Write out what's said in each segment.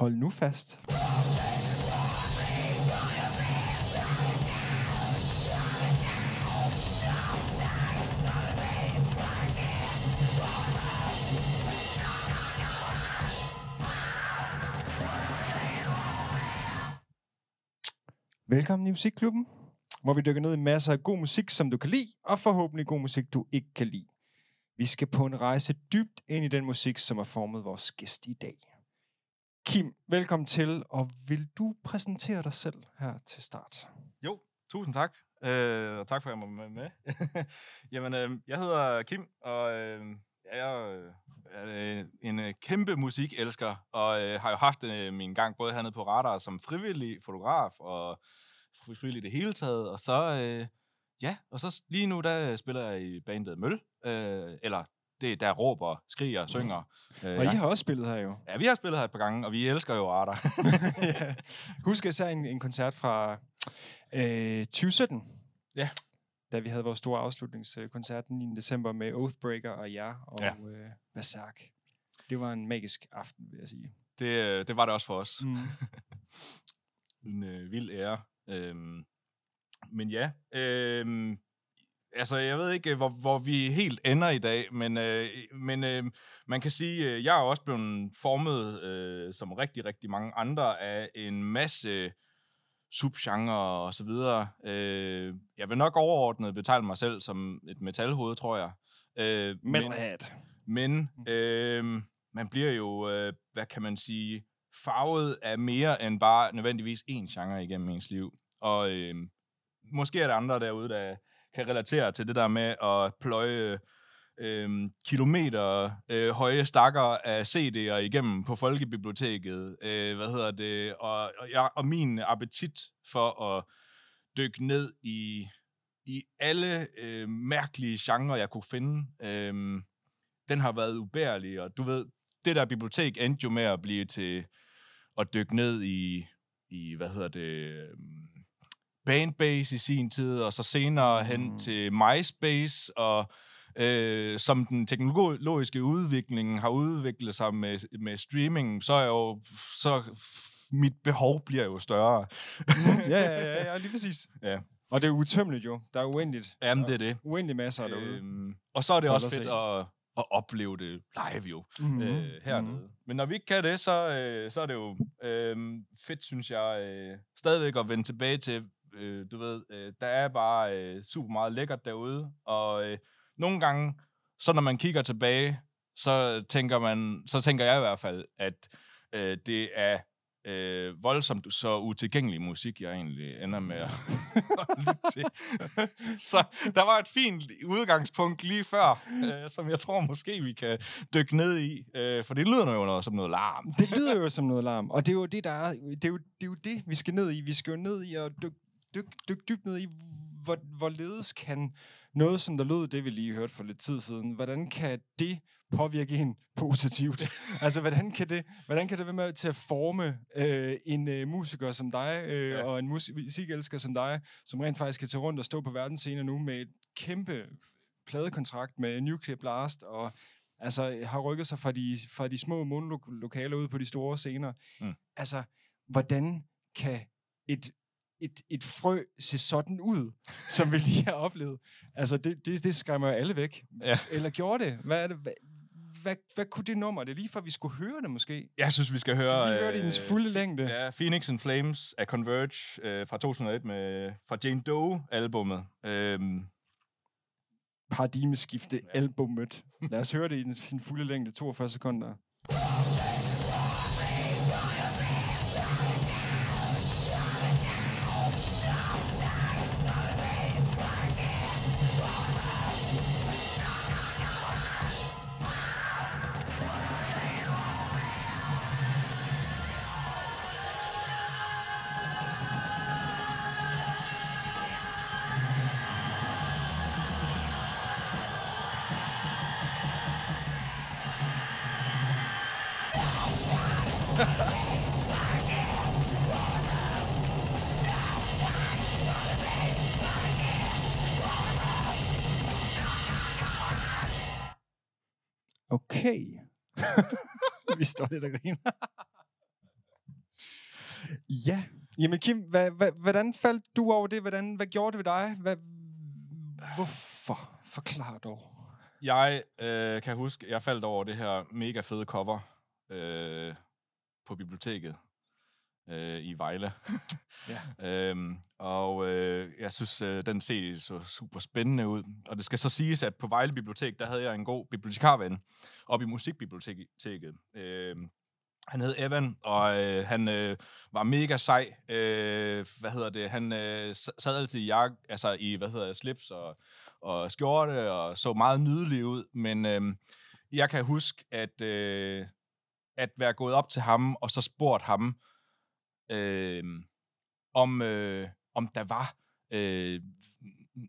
Hold nu fast. Velkommen i Musikklubben, hvor vi dykker ned i masser af god musik, som du kan lide, og forhåbentlig god musik, du ikke kan lide. Vi skal på en rejse dybt ind i den musik, som har formet vores gæst i dag. Kim, velkommen til, og vil du præsentere dig selv her til start? Jo, tusind tak. Øh, og tak for, at jeg må være med. Jamen, øh, jeg hedder Kim, og øh, jeg øh, er øh, en øh, kæmpe musikelsker, og øh, har jo haft øh, min gang både hernede på Radar som frivillig fotograf, og frivillig det hele taget, og så, øh, ja, og så lige nu, der spiller jeg i bandet Møl, øh, eller det der råber, skriger, synger. Øh, Og I ja. har også spillet her jo. ja, vi har spillet her et par gange, og vi elsker jo Radar. ja. Husk især en, en koncert fra øh, 2017. Ja. Da vi havde vores store afslutningskoncert den 9. december med Oathbreaker og jer og Ja. ja. øh, Berserk. Det var en magisk aften, vil jeg sige. det, øh, det var det også for os. Mm. en øh, vild ære. Øhm, men ja, øhm, altså jeg ved ikke, hvor, hvor vi helt ender i dag, men, øh, men øh, man kan sige, øh, jeg er også blevet formet, øh, som rigtig, rigtig mange andre, af en masse subgenre og så videre. Øh, jeg vil nok overordnet betegne mig selv som et metalhoved, tror jeg. Øh, men- men øh, man bliver jo, øh, hvad kan man sige, farvet af mere end bare nødvendigvis én genre igennem ens liv. Og øh, måske er der andre derude, der kan relatere til det der med at pløje øh, kilometer øh, høje stakker af CD'er igennem på folkebiblioteket. Øh, hvad hedder det? Og, og, jeg, og min appetit for at dykke ned i, i alle øh, mærkelige genrer, jeg kunne finde, øh, den har været ubærlig, og du ved, det der bibliotek endte jo med at blive til at dykke ned i, i hvad hedder det, Øh, Bandbase i sin tid, og så senere hen Mm. til MySpace, og øh, som den teknologiske udvikling har udviklet sig med, med streaming, så er jo, så mit behov bliver jo større. ja, ja, ja, ja, lige præcis. Ja. Og det er utømmeligt jo. Der er uendeligt. Jamen, det er det. Uendelig masser derude. Øhm, og så er det også fedt at, at opleve det live jo. Mm-hmm. øh, hernede. Men når vi ikke kan det, så, øh, så er det jo øh, fedt, synes jeg, øh, stadigvæk at vende tilbage til, øh, du ved, øh, der er bare øh, super meget lækkert derude, og øh, nogle gange, så når man kigger tilbage, så tænker man, så tænker jeg i hvert fald, at øh, det er øh, voldsomt så utilgængelig musik, jeg egentlig ender med at at lytte til. Så der var et fint udgangspunkt lige før, øh, som jeg tror måske vi kan dykke ned i, øh, for det lyder jo noget, som noget larm. Det lyder jo som noget larm, og det er jo det, der er, det er jo, det er jo det, vi skal ned i. Vi skal jo ned i og dykke dyk, dyk dybt ned i, hvor, hvorledes kan noget, som der lød, det vi lige hørte for lidt tid siden, hvordan kan det påvirke en positivt? altså, hvordan kan det, hvordan kan det være med til at forme øh, en øh, musiker som dig, øh, Ja. og en musik- musikelsker som dig, som rent faktisk kan tage rundt og stå på verdensscenen nu med et kæmpe pladekontrakt med Nuclear Blast, og altså har rykket sig fra de, fra de små monolokaler ud på de store scener. Mm. Altså, hvordan kan et, et, et frø se sådan ud, som vi lige har oplevet? Altså, det, det, det skræmmer jo alle væk. Ja. Eller gjorde det? Hvad, er det? Hvad, hvad, hvad kunne det nummer? Det er lige for, at vi skulle høre det måske. Jeg synes, vi skal Skal høre... vi lige høre det i dens øh, fulde længde? Ja, Phoenix and Flames af Converge øh, fra 2001 med, fra Jane Doe-albummet. Øhm, Paradigmeskifte Ja. albummet. Lad os høre det i den, fulde længde, 42 sekunder. Okay. Står lidt og griner. Ja. Jamen Kim, hvad, hvad, hvordan faldt du over det? Hvordan, hvad gjorde det ved dig? Hvad, hvorfor? Forklar dog. Jeg øh, kan huske, jeg faldt over det her mega fede cover øh, på biblioteket øh, i Vejle. Ja. øhm, og øh, jeg synes, øh, den CD så super spændende ud. Og det skal så siges, at på Vejle Bibliotek, der havde jeg en god bibliotekarven op i musikbiblioteket. Øh, han hed Evan, og øh, han øh, var mega sej. Øh, hvad hedder det? Han øh, sad altid i jak, altså i, hvad hedder det, slips og, og skjorte, og så meget nydelig ud. Men øh, jeg kan huske, at, øh, at være gået op til ham, og så spurgt ham, øh, om, øh, om der var øh,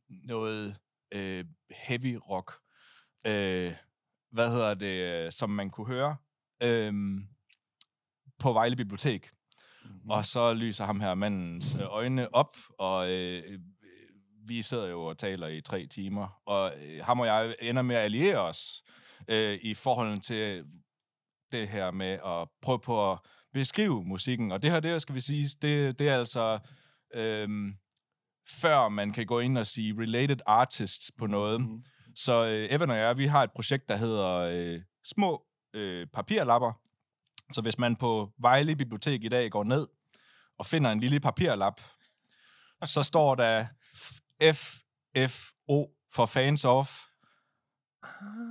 noget øh, heavy rock, øh, hvad hedder det, som man kunne høre øh, på Vejle Bibliotek. Mm-hmm. Og så lyser ham her mandens øh, øjne op, og øh, vi sidder jo og taler i tre timer, og øh, ham og jeg ender med at alliere os øh, i forhold til det her med at prøve på at beskrive musikken. Og det her, det skal vi sige, det, det er altså øhm, før man kan gå ind og sige related artists på noget. Mm. Så øh, Evan og jeg, vi har et projekt, der hedder øh, Små øh, Papirlapper. Så hvis man på Vejle Bibliotek i dag går ned og finder en lille papirlap, så står der FFO for fans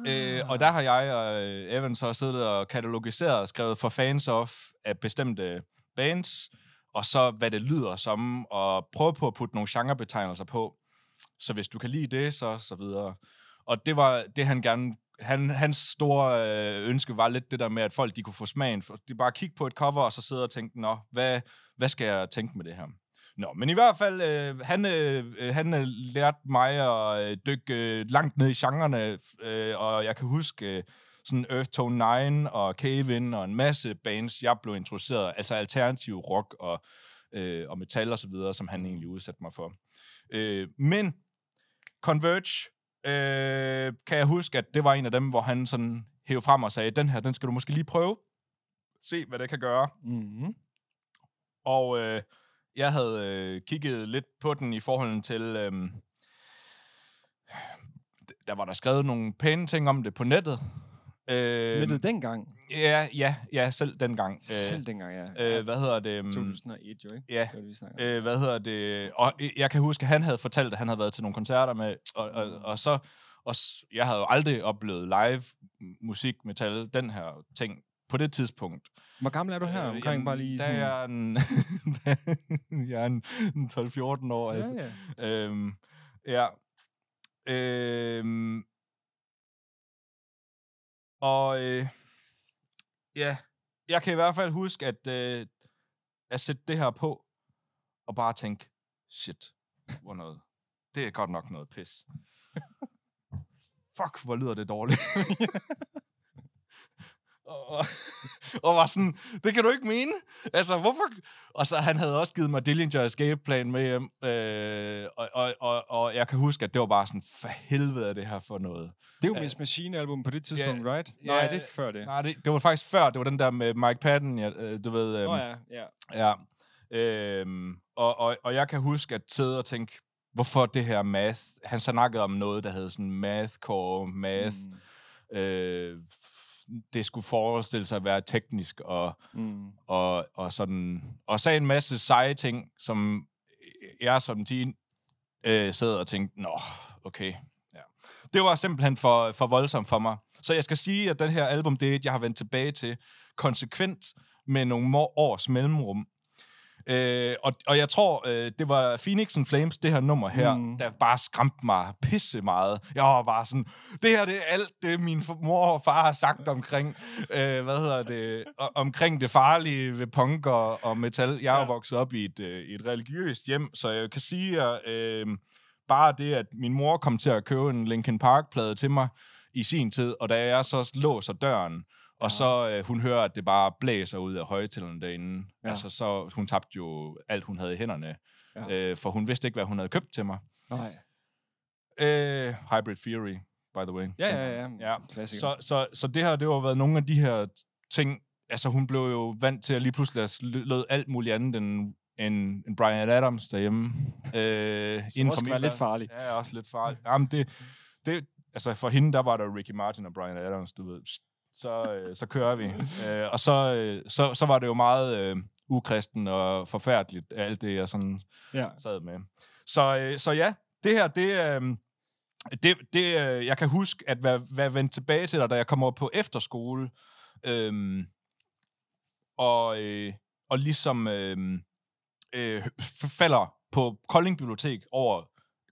Øh, og der har jeg og øh, Evan så siddet og katalogiseret og skrevet for fans of af bestemte bands, og så hvad det lyder som, og prøve på at putte nogle genrebetegnelser på. Så hvis du kan lide det, så så videre. Og det var det, han gerne... Han, hans store øh, ønske var lidt det der med, at folk de kunne få smagen. De bare kigge på et cover, og så sidde og tænke, nå, hvad, hvad skal jeg tænke med det her? Nå, men i hvert fald, øh, han, øh, han øh, lærte mig at øh, dykke øh, langt ned i genrerne, øh, og jeg kan huske øh, sådan Earth Tone 9 og Cave In og en masse bands, jeg blev introduceret, altså alternativ rock og, øh, og metal og så videre, som han egentlig udsatte mig for. Øh, men Converge, øh, kan jeg huske, at det var en af dem, hvor han sådan hævde frem og sagde, den her, den skal du måske lige prøve. Se, hvad det kan gøre. Mm-hmm. Og øh, jeg havde øh, kigget lidt på den i forhold til... Øh, der var der skrevet nogle pæne ting om det på nettet. Øh, Nettet dengang? Ja, ja, ja, selv dengang. Selv dengang, ja. Øh, hvad hedder det? 2001 jo, ikke? Ja. Det det, vi Øh, hvad hedder det? Og jeg kan huske, at han havde fortalt, at han havde været til nogle koncerter med, og, og, og så... Og jeg havde jo aldrig oplevet live musik, metal, den her ting på det tidspunkt. Hvor gammel er du her? Øh, Omkring jamen, bare lige der sådan... er jeg en, jeg er en, en 12-14 år. Ja, altså. ja. Øhm, ja. Øhm, og øh, ja, jeg kan i hvert fald huske, at, øh, at sætte det her på, og bare tænke, shit, hvor noget. Det er godt nok noget pis. Fuck, hvor lyder det dårligt. og, og, og var sådan, det kan du ikke mene. Altså, hvorfor? Og så han havde også givet mig Dillinger Escape Plan med hjem, øh, og, og, og, og jeg kan huske, at det var bare sådan, for helvede er det her for noget. Det er jo Miss Machine-album på det tidspunkt, ja, right? ja, Nej, det er før det. Nej, det, det var faktisk før, det var den der med Mike Patton, ja, øh, du ved. Øh, ja, ja. Ja. Øhm, og, og, og jeg kan huske at sidde og tænke, hvorfor det her math? Han snakkede om noget, der hed sådan mathcore, math. Mm. Øh, det skulle forestille sig at være teknisk og, Mm. og, og sådan. Og sagde en masse seje ting, som jeg som teen øh, sad og tænkte, nå, okay. Ja. Det var simpelthen for, for voldsomt for mig. Så jeg skal sige, at den her album, det er et, jeg har vendt tilbage til konsekvent med nogle års mellemrum. Øh, og, og jeg tror, øh, det var Phoenix and Flames, det her nummer her, Mm. der bare skræmte mig pisse meget. Jeg var bare sådan, det her det er alt det, min mor og far har sagt omkring, øh, hvad hedder det, omkring det farlige ved punk og, og metal. Jeg er Ja. vokset op i et, øh, et religiøst hjem, så jeg kan sige, at øh, bare det, at min mor kom til at købe en Linkin Park-plade til mig i sin tid, og da jeg så låser døren, og så øh, hun hører, at det bare blæser ud af højtalerne derinde. Ja. Altså, så hun tabte jo alt, hun havde i hænderne. Ja. Øh, for hun vidste ikke, hvad hun havde købt til mig. Nej. Øh, Hybrid Fury, by the way. Ja, ja, ja. Ja. Klassiker. Så, så, så det her, det har været nogle af de her ting, altså, hun blev jo vant til at lige pludselig lød alt muligt andet end, end, end Brian Adams derhjemme. Øh, Som også kan være lidt farlig. Ja, også lidt farlig. Jamen, det, det, altså for hende, der var der Ricky Martin og Brian Adams, du ved. Så, øh, så kører vi. Øh, og så, øh, så, så var det jo meget øh, ukristen og forfærdeligt, alt det, jeg sådan Ja. sad med. Så, øh, så ja, det her, det, øh, det, det øh, jeg kan huske, at være, være vendt tilbage til dig, da jeg kom over på efterskole, øh, og, øh, og ligesom øh, øh, falder på Kolding Bibliotek over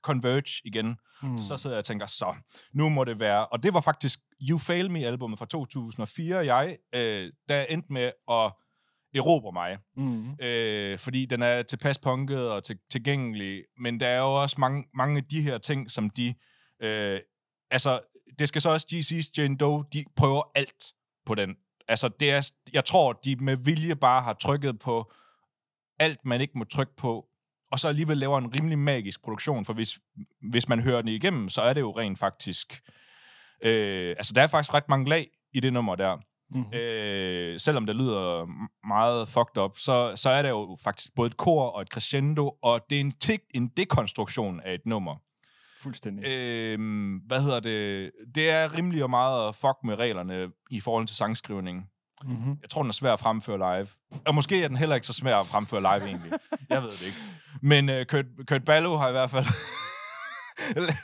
Converge igen, Mm. så sidder jeg og tænker, så, nu må det være. Og det var faktisk You Fail Me-albummet fra 2004, jeg, øh, der endte med at erobre mig. Mm. Øh, fordi den er tilpas punket og til, tilgængelig, men der er jo også mange, mange af de her ting, som de... Øh, altså, det skal så også GC's Jane Doe, de prøver alt på den. Altså, det er, jeg tror, de med vilje bare har trykket på alt, man ikke må trykke på, og så alligevel laver en rimelig magisk produktion, for hvis, hvis man hører den igennem, så er det jo rent faktisk... Øh, altså, der er faktisk ret mange lag i det nummer der. Mm. Øh, selvom det lyder meget fucked up, så, så er det jo faktisk både et kor og et crescendo, og det er en, tik, en dekonstruktion af et nummer. Fuldstændig. Øh, hvad hedder det? Det er rimelig og meget at fuck med reglerne i forhold til sangskrivning. Mm-hmm. Jeg tror, den er svær at fremføre live. Og måske er den heller ikke så svær at fremføre live, egentlig. Jeg ved det ikke. Men uh, Kurt, Kurt Ballo har i hvert fald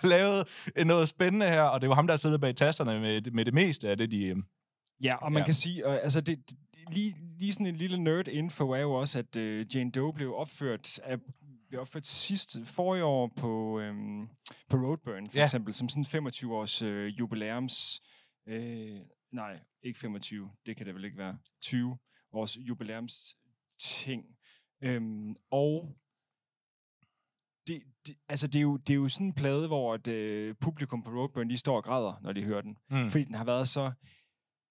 lavet noget spændende her, og det var ham, der sidder bag tasterne med, med det meste af det, de... øh, Ja, og man Ja. kan sige, øh, altså det, lige, lige sådan en lille nerd-info er jo også, at øh, Jane Doe blev opført af, blev opført sidst forrige år på, øhm, på Roadburn, for Ja. eksempel, som sådan 25 års øh, jubilæums... Øh, nej, ikke 25, det kan det vel ikke være. 20 års jubilæums ting. Øhm, og det, det, altså det, er jo, det er jo sådan en plade, hvor et, øh, publikum på Roadburn, de står og græder, når de hører den. Mm. Fordi den har været så,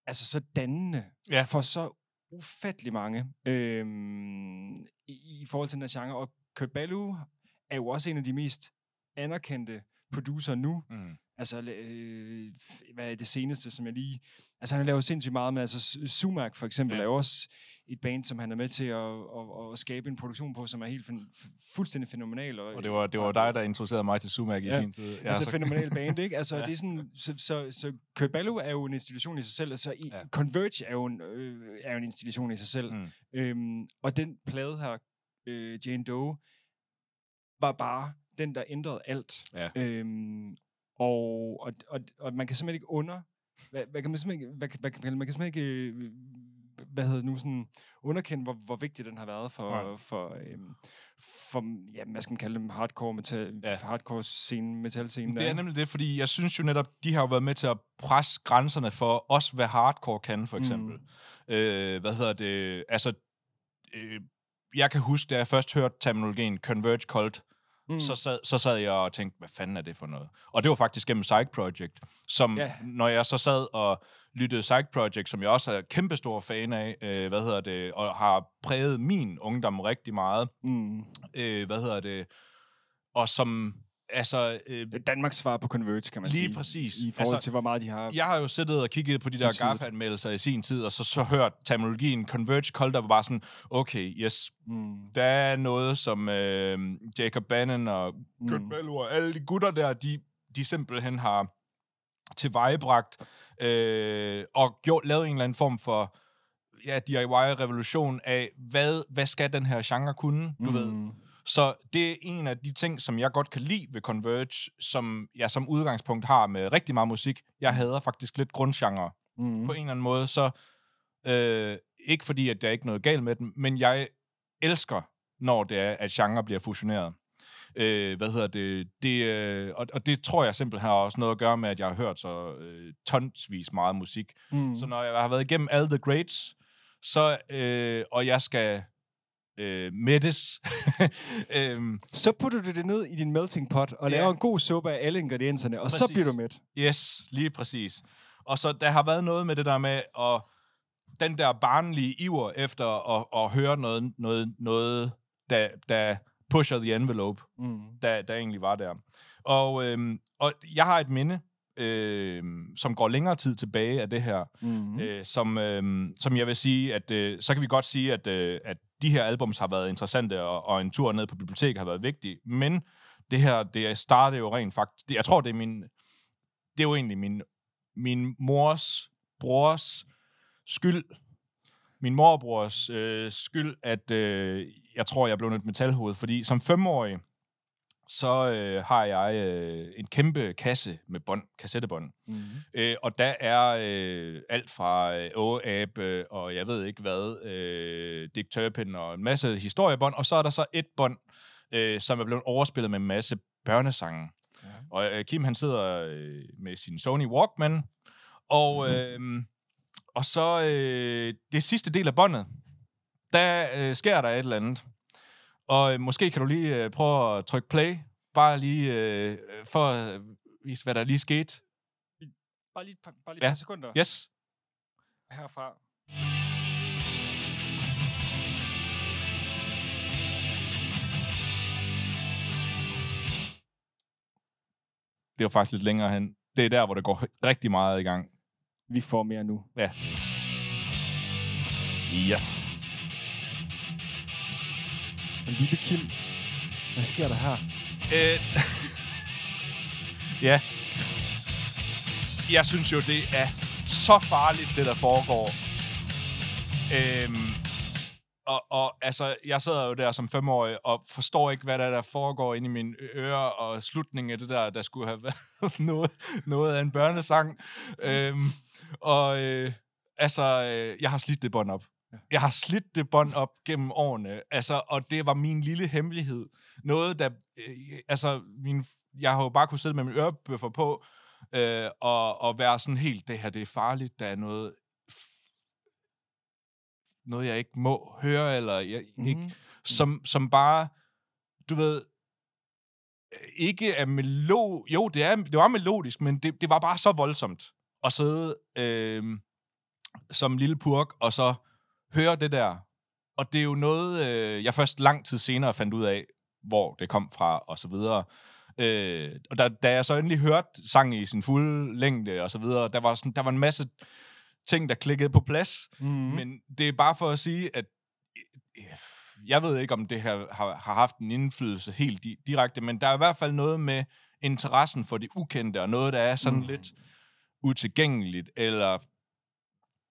altså så dannende Ja. for så ufattelig mange øhm, i, i forhold til den her genre. Og Kurt Ballou er jo også en af de mest anerkendte producer nu. Mm. Altså, øh, hvad er det seneste, som jeg lige... Altså, han har lavet sindssygt meget, men altså, Sumac for eksempel Ja. er også et band, som han er med til at, at, at skabe en produktion på, som er helt fuldstændig fænomenal. Og det var, det var dig, der introducerede mig til Sumac i Ja. sin tid. Ja, altså fænomenal band, ikke? Altså, Ja. det er sådan, så, så, så Kurt Ballou er jo en institution i sig selv, og så i, Ja. Converge er jo, en, øh, er jo en institution i sig selv. Mm. Øhm, og den plade her, øh, Jane Doe, var bare den, der ændrede alt. Ja. Øhm, og, og, og, og man kan simpelthen ikke under... Hvad, hvad kan man simpelthen ikke... Hvad, kan- hvad, kan- man kan simpelthen ikke... øh, Hvad hedder nu sådan... Underkende, hvor, hvor vigtig den har været for... Nej. For, øhm, for ja, hvad skal man kalde dem? Hardcore, metal, Ja. ja. hardcore scene, metal scene. Det er nemlig det, fordi jeg synes jo netop, de har jo været med til at presse grænserne for os, hvad hardcore kan, for eksempel. Mm. Øh, hvad hedder det? Altså, øh, jeg kan huske, da jeg først hørte terminologien Converge Cult, mm. så, sad, så sad jeg og tænkte, hvad fanden er det for noget? Og det var faktisk gennem Psych Project, som Ja. når jeg så sad og lyttede Psych Project, som jeg også er kæmpestor fan af, øh, hvad hedder det, og har præget min ungdom rigtig meget, Mm. øh, hvad hedder det, og som, altså, øh, Det er Danmarks svar på Converge, kan man Lige sige. præcis. I forhold Altså, til, hvor meget de har... jeg har jo siddet og kigget på de der. GAFA-anmeldelser i sin tid, og så, så hørt terminologien Converge Cult, der var bare sådan, okay, yes, Mm. der er noget, som øh, Jacob Bannon og Kurt Mm. Bellew og alle de gutter der, de, de simpelthen har tilvejebragt øh, og gjort, lavet en eller anden form for ja, DIY-revolution af, hvad, hvad skal den her genre kunne, du mm. ved. Mm. Så det er en af de ting, som jeg godt kan lide ved Converge, som jeg som udgangspunkt har med rigtig meget musik. Jeg hader faktisk lidt grundgenre Mm. på en eller anden måde, så øh, ikke fordi, at der er ikke noget galt med den, men jeg elsker, når det er, at genre bliver fusioneret. Øh, hvad hedder det? det øh, og, og det tror jeg simpelthen har også noget at gøre med, at jeg har hørt så øh, tonsvis meget musik. Mm. Så når jeg har været igennem all the greats, så, øh, og jeg skal øh, mættes, øhm, Så putter du det ned i din melting pot, og Ja. laver en god suppe af alle ingredienserne, og så Præcis. bliver du mæt. Yes, lige præcis. Og så der har været noget med det der med at den der barnlige iver efter at, at høre noget, noget, noget der, der pusher the envelope, Mm. der, der egentlig var der. Og, øhm, og jeg har et minde øh, som går længere tid tilbage af det her, Mm-hmm. øh, som, øh, som jeg vil sige, at øh, så kan vi godt sige, at, øh, at de her albums har været interessante, og, og en tur ned på biblioteket har været vigtig, men det her, det startede jo rent faktisk, det, jeg tror, det er min, det er jo egentlig min, min mors brors skyld, min morbrors øh, skyld, at øh, jeg tror, jeg blev et metalhoved, fordi som femårig, så øh, har jeg øh, en kæmpe kasse med bånd, kassettebånd. Mm-hmm. Øh, og der er øh, alt fra øh, Åabe og jeg ved ikke hvad, øh, Dick Turpin og en masse historiebånd, og så er der så et bånd, øh, som er blevet overspillet med en masse børnesange. Ja. Og øh, Kim han sidder øh, med sin Sony Walkman, og, øh, og så øh, det sidste del af båndet, der øh, sker der et eller andet. Og øh, måske kan du lige øh, prøve at trykke play, bare lige øh, for at vise, hvad der lige skete. Bare lige, et par- bare lige et Ja. par sekunder Yes. herfra. Det var faktisk lidt længere hen. Det er der, hvor det går rigtig meget i gang. Vi får mere nu. Ja. Yes. Og lille Kim, hvad sker der her? Øh, ja. Jeg synes jo, det er så farligt, det der foregår. Øhm, og, og altså, jeg sidder jo der som femårig og forstår ikke, hvad der, er, der foregår inde i mine ører, og slutningen af det der, der skulle have været noget, noget af en børnesang. Øhm, og øh, altså, øh, jeg har slidt det bånd op. Jeg har slidt det bånd op gennem årene, altså, og det var min lille hemmelighed. Noget, der, øh, altså, min, jeg har jo bare kunne sidde med min ørebøffer på, øh, og, og være sådan helt, det her, det er farligt, der er noget, noget jeg ikke må høre, eller jeg, mm. ikke, som, som bare, du ved, ikke er melo... Jo, det, er, det var melodisk, men det, det var bare så voldsomt at sidde øh, som lille purk, og så høre det der. Og det er jo noget, øh, jeg først lang tid senere fandt ud af, hvor det kom fra, og så videre. Øh, og da, da jeg så endelig hørte sangen i sin fulde længde, og så videre, der var, sådan, der var en masse ting, der klikkede på plads. Mm-hmm. Men det er bare for at sige, at øh, jeg ved ikke, om det her har, har haft en indflydelse helt di- direkte, men der er i hvert fald noget med interessen for det ukendte, og noget, der er sådan Mm. mm. lidt utilgængeligt, eller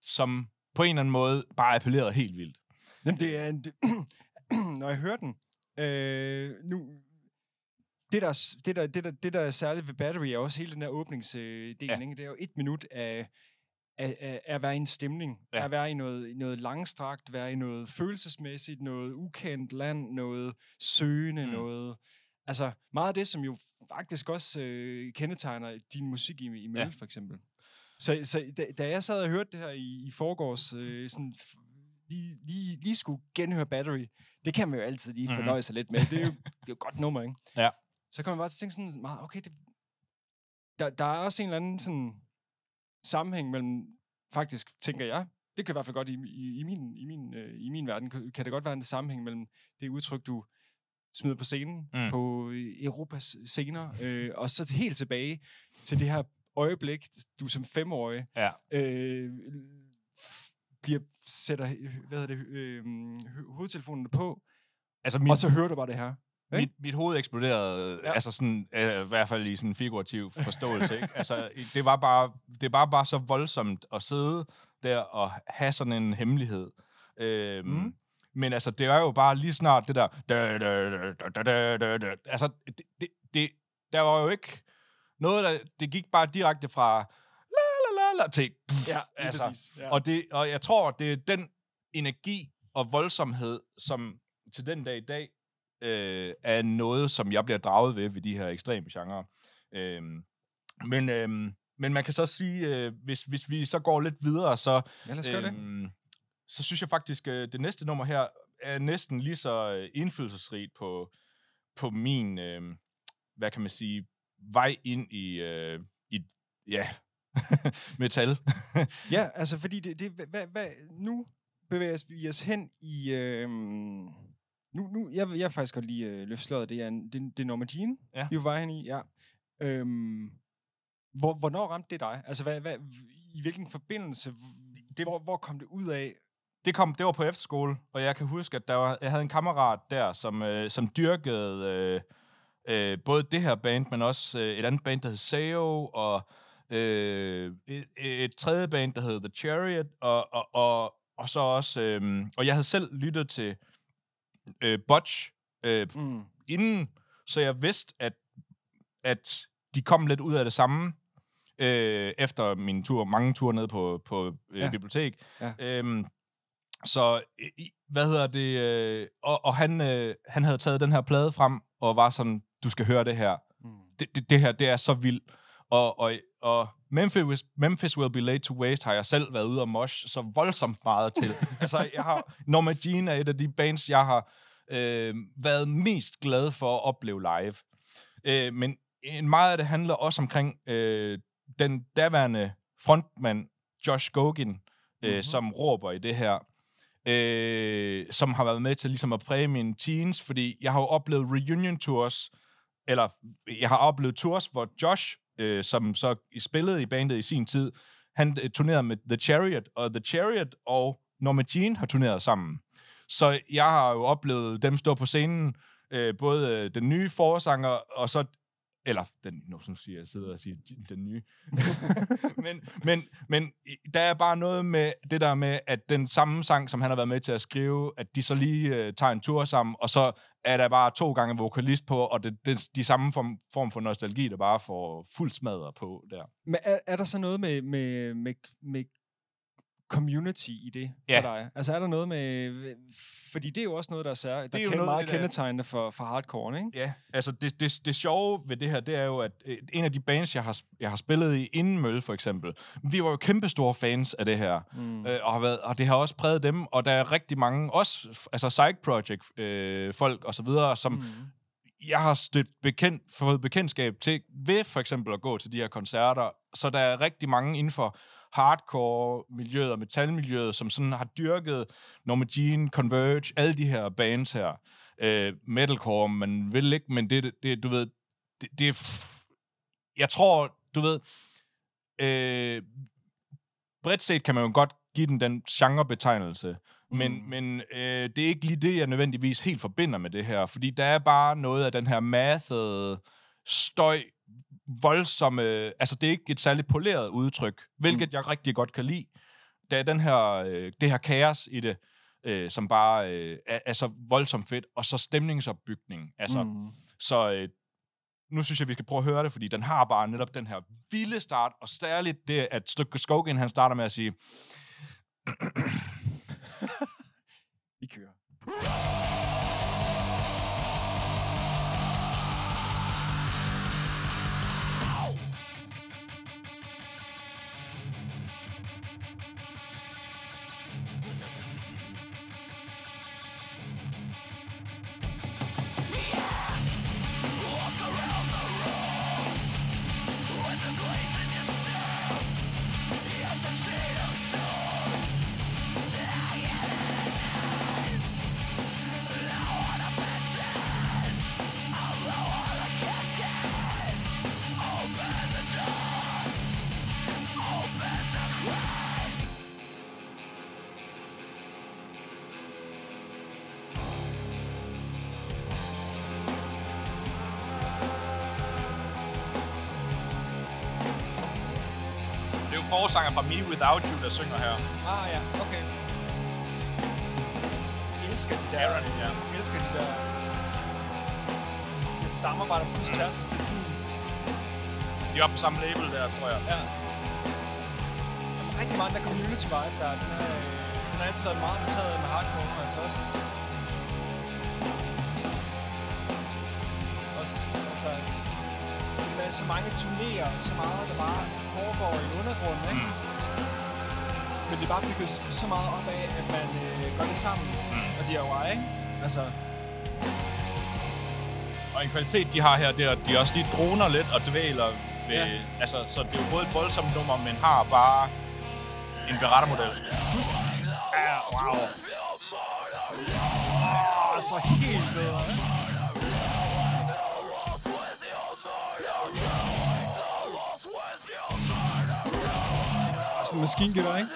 som på en eller anden måde bare appellerede helt vildt. Jamen, det er en, det, når jeg hører den, øh, nu, det der, det, der, det, der, det der er særligt ved Battery, er også hele den her åbningsdel, Ja. ja. det er jo et minut af, af, af, af at være i en stemning, Ja. at være i noget, noget langstrakt, være i noget følelsesmæssigt, noget ukendt land, noget søgende, Mm. noget... Altså, meget af det, som jo faktisk også øh, kendetegner din musik i, i Mølle, ja. for eksempel. Så, så da, da jeg sad og hørte det her i, i forgårs, øh, sådan, lige, lige, lige skulle genhøre Battery, det kan man jo altid lige Mhm. fornøje sig lidt med. Det er jo, det er jo godt nummer, ikke? Ja. Så kan man bare tænke sådan meget, okay, det, der, der er også en eller anden sådan sammenhæng mellem, faktisk, tænker jeg, det kan i hvert fald godt i, i, i, min, i, min, øh, i min verden, kan, kan det godt være en sammenhæng mellem det udtryk, du smider på scenen, Mm. mm. på øh, Europas scener, øh, og så helt tilbage til det her øjeblik, du som femårig Ja. øh, bliver, sætter hvad hedder det, øh, ho- hovedtelefonerne på, Altså, min, og så hører du bare det her. ikke? mit, mit hoved eksploderede, ja. Altså sådan, øh, i hvert fald i sådan en figurativ forståelse, ikke? Altså, det var bare, det var bare så voldsomt at sidde der og have sådan en hemmelighed. Øhm, mm. Mm. Men altså, det er jo bare lige snart det der, da, da, da, da, da, da, da. altså, det, det, det, der var jo ikke noget, der, det gik bare direkte fra la la la la til, Ja, lige altså, præcis. Ja. og, det, og jeg tror, det er den energi og voldsomhed, som til den dag i dag øh, er noget, som jeg bliver draget ved ved de her ekstreme genrer. Øhm, men, øhm, men man kan så sige, øh, hvis, hvis vi så går lidt videre, så, ja, lad gøre det. øhm, så synes jeg faktisk, øh, det næste nummer her er næsten lige så øh, indflydelsesrigt på, på min, øh, hvad kan man sige, vej ind i, øh, i ja, metal. Ja, altså fordi det, det hvad, hvad, nu bevæger vi os hen i... Øhm, nu, nu, jeg, jeg vil faktisk godt lige øh, løfte sløret. Det er, en, det, det er Norma Jean, Ja. vi var hen i. Ja. Øhm, Hvor, hvornår ramte det dig? Altså, hvad, hvad, i hvilken forbindelse? Det, hvor, hvor kom det ud af? Det, kom, det var på efterskole, og jeg kan huske, at der var, jeg havde en kammerat der, som, øh, som dyrkede øh, øh, både det her band, men også øh, et andet band, der hed Sao, og øh, et, et tredje band, der hed The Chariot, og, og, og, og så også... Øh, og jeg havde selv lyttet til øh, Butch øh, mm. inden, så jeg vidste, at, at de kom lidt ud af det samme, øh, efter min tur, mange ture ned på, på øh, ja. bibliotek. Ja. Øhm, så, hvad hedder det, øh, og, og han, øh, han havde taget den her plade frem, og var sådan, du skal høre det her. Mm. Det, det, det her, det er så vildt. Og, og, og Memphis, Memphis Will Be Late to Waste har jeg selv været ude og mosh så voldsomt meget til. altså, jeg har, Norma Jean er et af de bands, jeg har øh, været mest glad for at opleve live. Øh, men en meget af det handler også omkring øh, den daværende frontmand, Josh Gogin, øh, mm-hmm. som råber i det her, øh, som har været med til ligesom at præge mine teens, fordi jeg har jo oplevet reunion tours, eller jeg har oplevet tours, hvor Josh, øh, som så spillede i bandet i sin tid, han øh, turnerede med The Chariot, og The Chariot og Norma Jean har turneret sammen. Så jeg har jo oplevet dem stå på scenen, øh, både øh, den nye forsanger, og så eller, den, nu som siger jeg sidder og siger den nye. men, men, men der er bare noget med det der med, at den samme sang, som han har været med til at skrive, at de så lige uh, tager en tur sammen, og så er der bare to gange vokalist på, og det, det, de samme form, form for nostalgi, der bare får fuld smadret på der. Men er, er der så noget med, med, med, med community i det ja. for dig? Altså er der noget med... Fordi det er jo også noget, der er, sær, der er jo meget kendetegnende for, for hardcore, ikke? Ja, altså det, det, det sjove ved det her, det er jo, at øh, en af de bands, jeg har, jeg har spillet i inden Mølle for eksempel, vi var jo kæmpe store fans af det her, mm. øh, og, har været, og det har også præget dem, og der er rigtig mange, også altså Psych Project øh, folk og så videre, som mm jeg har stødt bekendt, fået bekendtskab til ved for eksempel at gå til de her koncerter, så der er rigtig mange inden for hardcore-miljøet og metalmiljøet, som sådan har dyrket Norma Jean, Converge, alle de her bands her. Øh, metalcore, man vil ikke, men det, det du ved, det, det er... Jeg tror, du ved... Øh, bredt set kan man jo godt give den den genrebetegnelse, men, mm. men øh, det er ikke lige det, jeg nødvendigvis helt forbinder med det her, fordi der er bare noget af den her mathed støj, voldsomme... Altså, det er ikke et særligt poleret udtryk, hvilket mm. jeg rigtig godt kan lide. Er den her, øh, det her kaos i det, øh, som bare øh, er, er så voldsomt fedt, og så stemningsopbygning. Altså, mm. Så øh, nu synes jeg, vi skal prøve at høre det, fordi den har bare netop den her vilde start, og særligt det, at Stykke Skogen, han starter med at sige... vi kører. forsanger fra Me Without You, der synger her. Ah ja, okay. Jeg elsker de der... Aaron, ja. Jeg elsker de der... De samarbejder på tværs af sådan... De var på samme label der, tror jeg. Ja. Der er rigtig meget der community vibe der. Den, er, den har altid været meget betaget med hardcore, altså også... Også, altså... Med så mange turnéer, så meget der bare foregår i undergrunden, ikke? Mm. Men det er bare bygget så meget op af, at man øh, gør det sammen, mm. og de er jo ikke? Altså... Og en kvalitet, de har her, det er, at de også lige droner lidt og dvæler ved... Ja. Altså, så det er jo både et voldsomt nummer, men har bare en berettermodel. Ja, wow. Oh, så helt bedre, ikke? Sådan en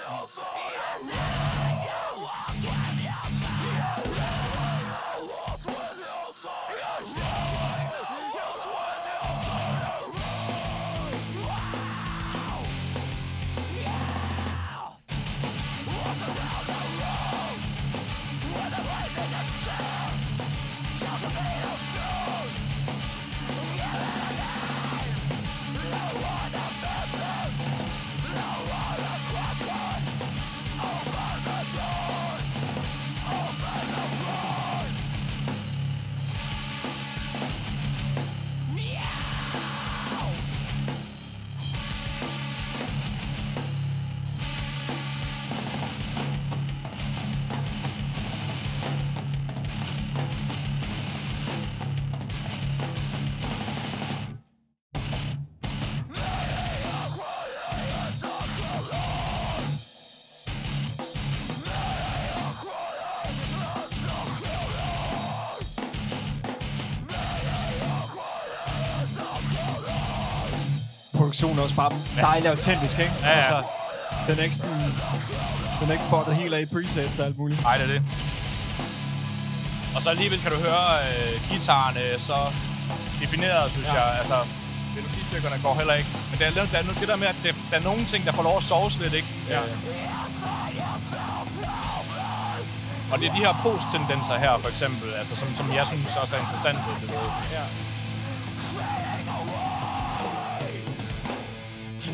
Produktionen er også bare dejlig autentisk, ikke? Ja, ja. Altså, den er ikke sådan... Den er ikke bottet helt af i presets og alt muligt. Nej, det er det. Og så alligevel kan du høre øh, guitarerne så defineret, synes Ja. jeg. Altså, melodistykkerne går heller ikke. Men der er, der er det der med, at det, der er nogle ting, der får lov at sove lidt, ikke? Ja. Øh. Og det er de her post-tendenser her, for eksempel, altså, som, som jeg synes også er interessante. Du ved. Ja.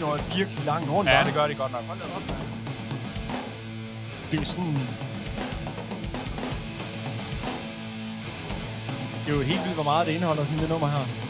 Når virkelig langt rundt, Ja, det gør de godt nok. Hold op. Det er sådan... Det er jo helt vildt, hvor meget det indeholder, sådan det nummer her.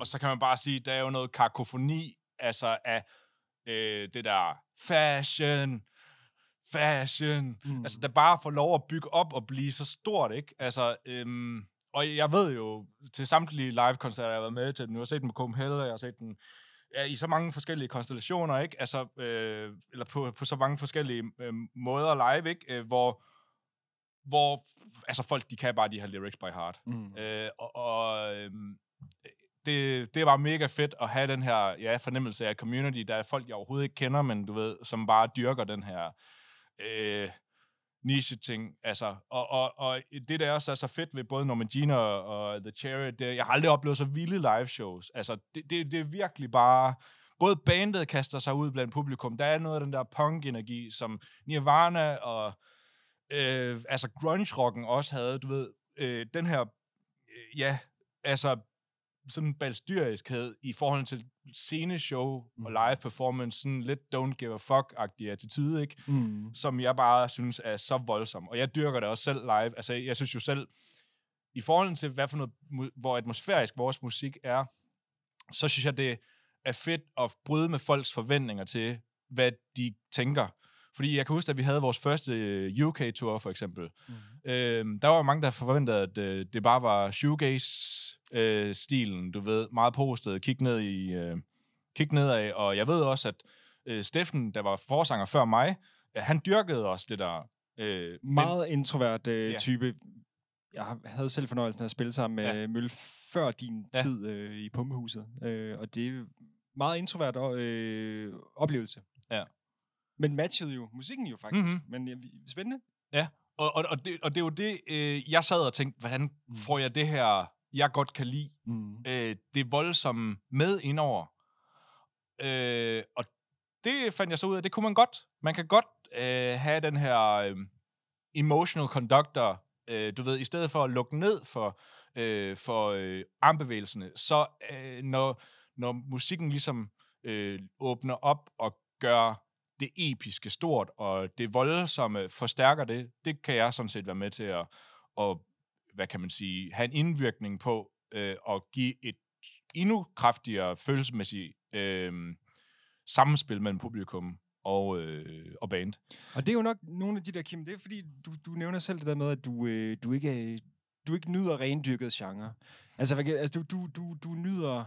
Og så kan man bare sige, der er jo noget kakofoni, altså af øh, det der fashion, fashion, Mm. altså der bare får lov at bygge op og blive så stort, ikke? Altså, øhm, og jeg ved jo, til samtlige live-koncerter, jeg har været med til, nu har jeg set den på Copenhagen, jeg har set den ja, i så mange forskellige konstellationer, ikke? Altså, øh, eller på, på så mange forskellige øh, måder live, ikke? Øh, hvor, hvor altså folk, de kan bare de her lyrics by heart. Mm. Øh, og og øhm, det, det var mega fedt at have den her ja, fornemmelse af community. Der er folk, jeg overhovedet ikke kender, men du ved, som bare dyrker den her øh, niche-ting. Altså, og, og, og det, der også er så fedt ved både Norman Jean og, og The Cherry, det, jeg har aldrig oplevet så vilde live shows. Altså, det, det, det er virkelig bare... Både bandet kaster sig ud blandt publikum. Der er noget af den der punk-energi, som Nirvana og øh, altså grunge-rocken også havde. Du ved, øh, den her... Øh, ja, altså sådan balstyriskhed i forhold til sceneshow Mm. og live performance, sådan lidt don't give a fuck-agtig attitude, ikke? Mm. som jeg bare synes er så voldsom. Og jeg dyrker det også selv live. Altså, jeg synes jo selv, i forhold til, hvad for noget, hvor atmosfærisk vores musik er, så synes jeg, det er fedt at bryde med folks forventninger til, hvad de tænker. Fordi jeg kan huske, at vi havde vores første øh, UK-tour, for eksempel. Mm. Øhm, der var mange, der forventede, at øh, det bare var shoegaze-stilen, du ved, meget postet, kig ned i, øh, kig nedad, og jeg ved også, at øh, Steffen, der var forsanger før mig, øh, han dyrkede også det der. Øh, men- Meget introvert øh, Ja. type. Jeg havde selv fornøjelsen af at spille sammen med Ja. ja. Mølle før din Ja. tid øh, i Pumpehuset. Øh, og det er meget introvert øh, oplevelse. Ja. Men matchede jo musikken jo faktisk. Mhm. Mm-hmm. Men ja, vi- spændende. Og, og, og, det, og det er jo det, øh, jeg sad og tænkte, hvordan Mm. får jeg det her, jeg godt kan lide, Mm. øh, det voldsomme med indover. Øh, og det fandt jeg så ud af, det kunne man godt. Man kan godt øh, have den her øh, emotional conductor, øh, du ved, i stedet for at lukke ned for, øh, for øh, armbevægelserne, så øh, når, når musikken ligesom øh, åbner op og gør det episke stort, og det voldsomme forstærker det, det kan jeg sådan set være med til at, at hvad kan man sige, have en indvirkning på, øh, og give et endnu kraftigere følelsesmæssigt øh, samspil mellem publikum og, øh, og band. Og det er jo nok nogle af de der, Kim, det er fordi, du, du nævner selv det der med, at du, øh, du ikke du ikke nyder rendyrket genre. Altså, altså du, du, du, du nyder...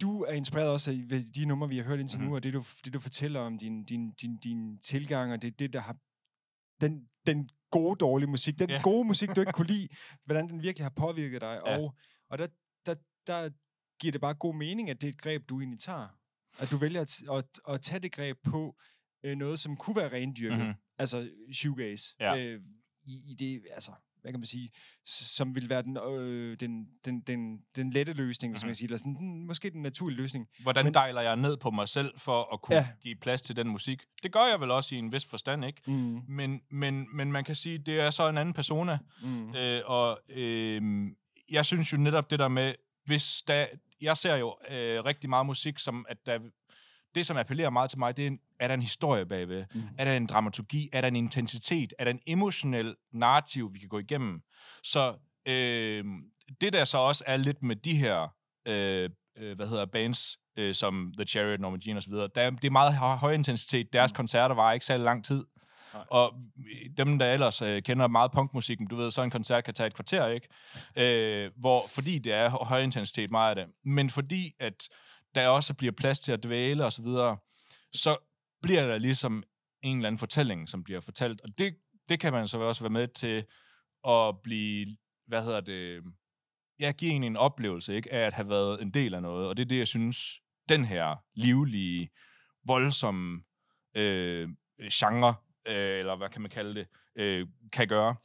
Du er inspireret også af de numre, vi har hørt indtil mm. nu, og det du, det, du fortæller om din, din, din, din tilgang, og det det, der har... Den, den gode, dårlige musik, den yeah. gode musik, du ikke kunne lide, hvordan den virkelig har påvirket dig. Ja. Og, og der, der, der giver det bare god mening, at det er et greb, du egentlig tager. At du vælger at, at, at tage det greb på øh, noget, som kunne være rendyrket. Mm-hmm. Altså shoegaze. Ja. Øh, i, i det, altså, hvad kan man sige, som vil være den, øh, den, den, den, den lette løsning, hvis man mhm. kan sige, eller sådan, den, måske den naturlige løsning. Hvordan Men, dejler jeg ned på mig selv for at kunne ja. give plads til den musik? Det gør jeg vel også i en vis forstand, ikke? Mm. Men, men, men man kan sige, det er så en anden persona, mm. øh, og øh, jeg synes jo netop det der med, hvis der, jeg ser jo øh, rigtig meget musik, som at der, det, som appellerer meget til mig, det er, en, er der en historie bagved? Mm. Er der en dramaturgi? Er der en intensitet? Er der en emotionel narrativ, vi kan gå igennem? Så øh, det der så også er lidt med de her, øh, øh, hvad hedder bands, øh, som The Chariot, Norma Jean osv., der, det er meget høj intensitet. Deres mm. koncerter var ikke særlig lang tid. Nej. Og dem, der ellers øh, kender meget punkmusikken, du ved, så en koncert kan tage et kvarter, ikke? Øh, hvor, fordi det er høj intensitet meget af det. Men fordi, at der også bliver plads til at dvæle og så videre, så bliver der ligesom en eller anden fortælling, som bliver fortalt. Og det, det kan man så også være med til at blive, hvad hedder det, ja, give en en oplevelse ikke, af at have været en del af noget. Og det er det, jeg synes, den her livlige, voldsomme øh, genre øh, eller hvad kan man kalde det, øh, kan gøre.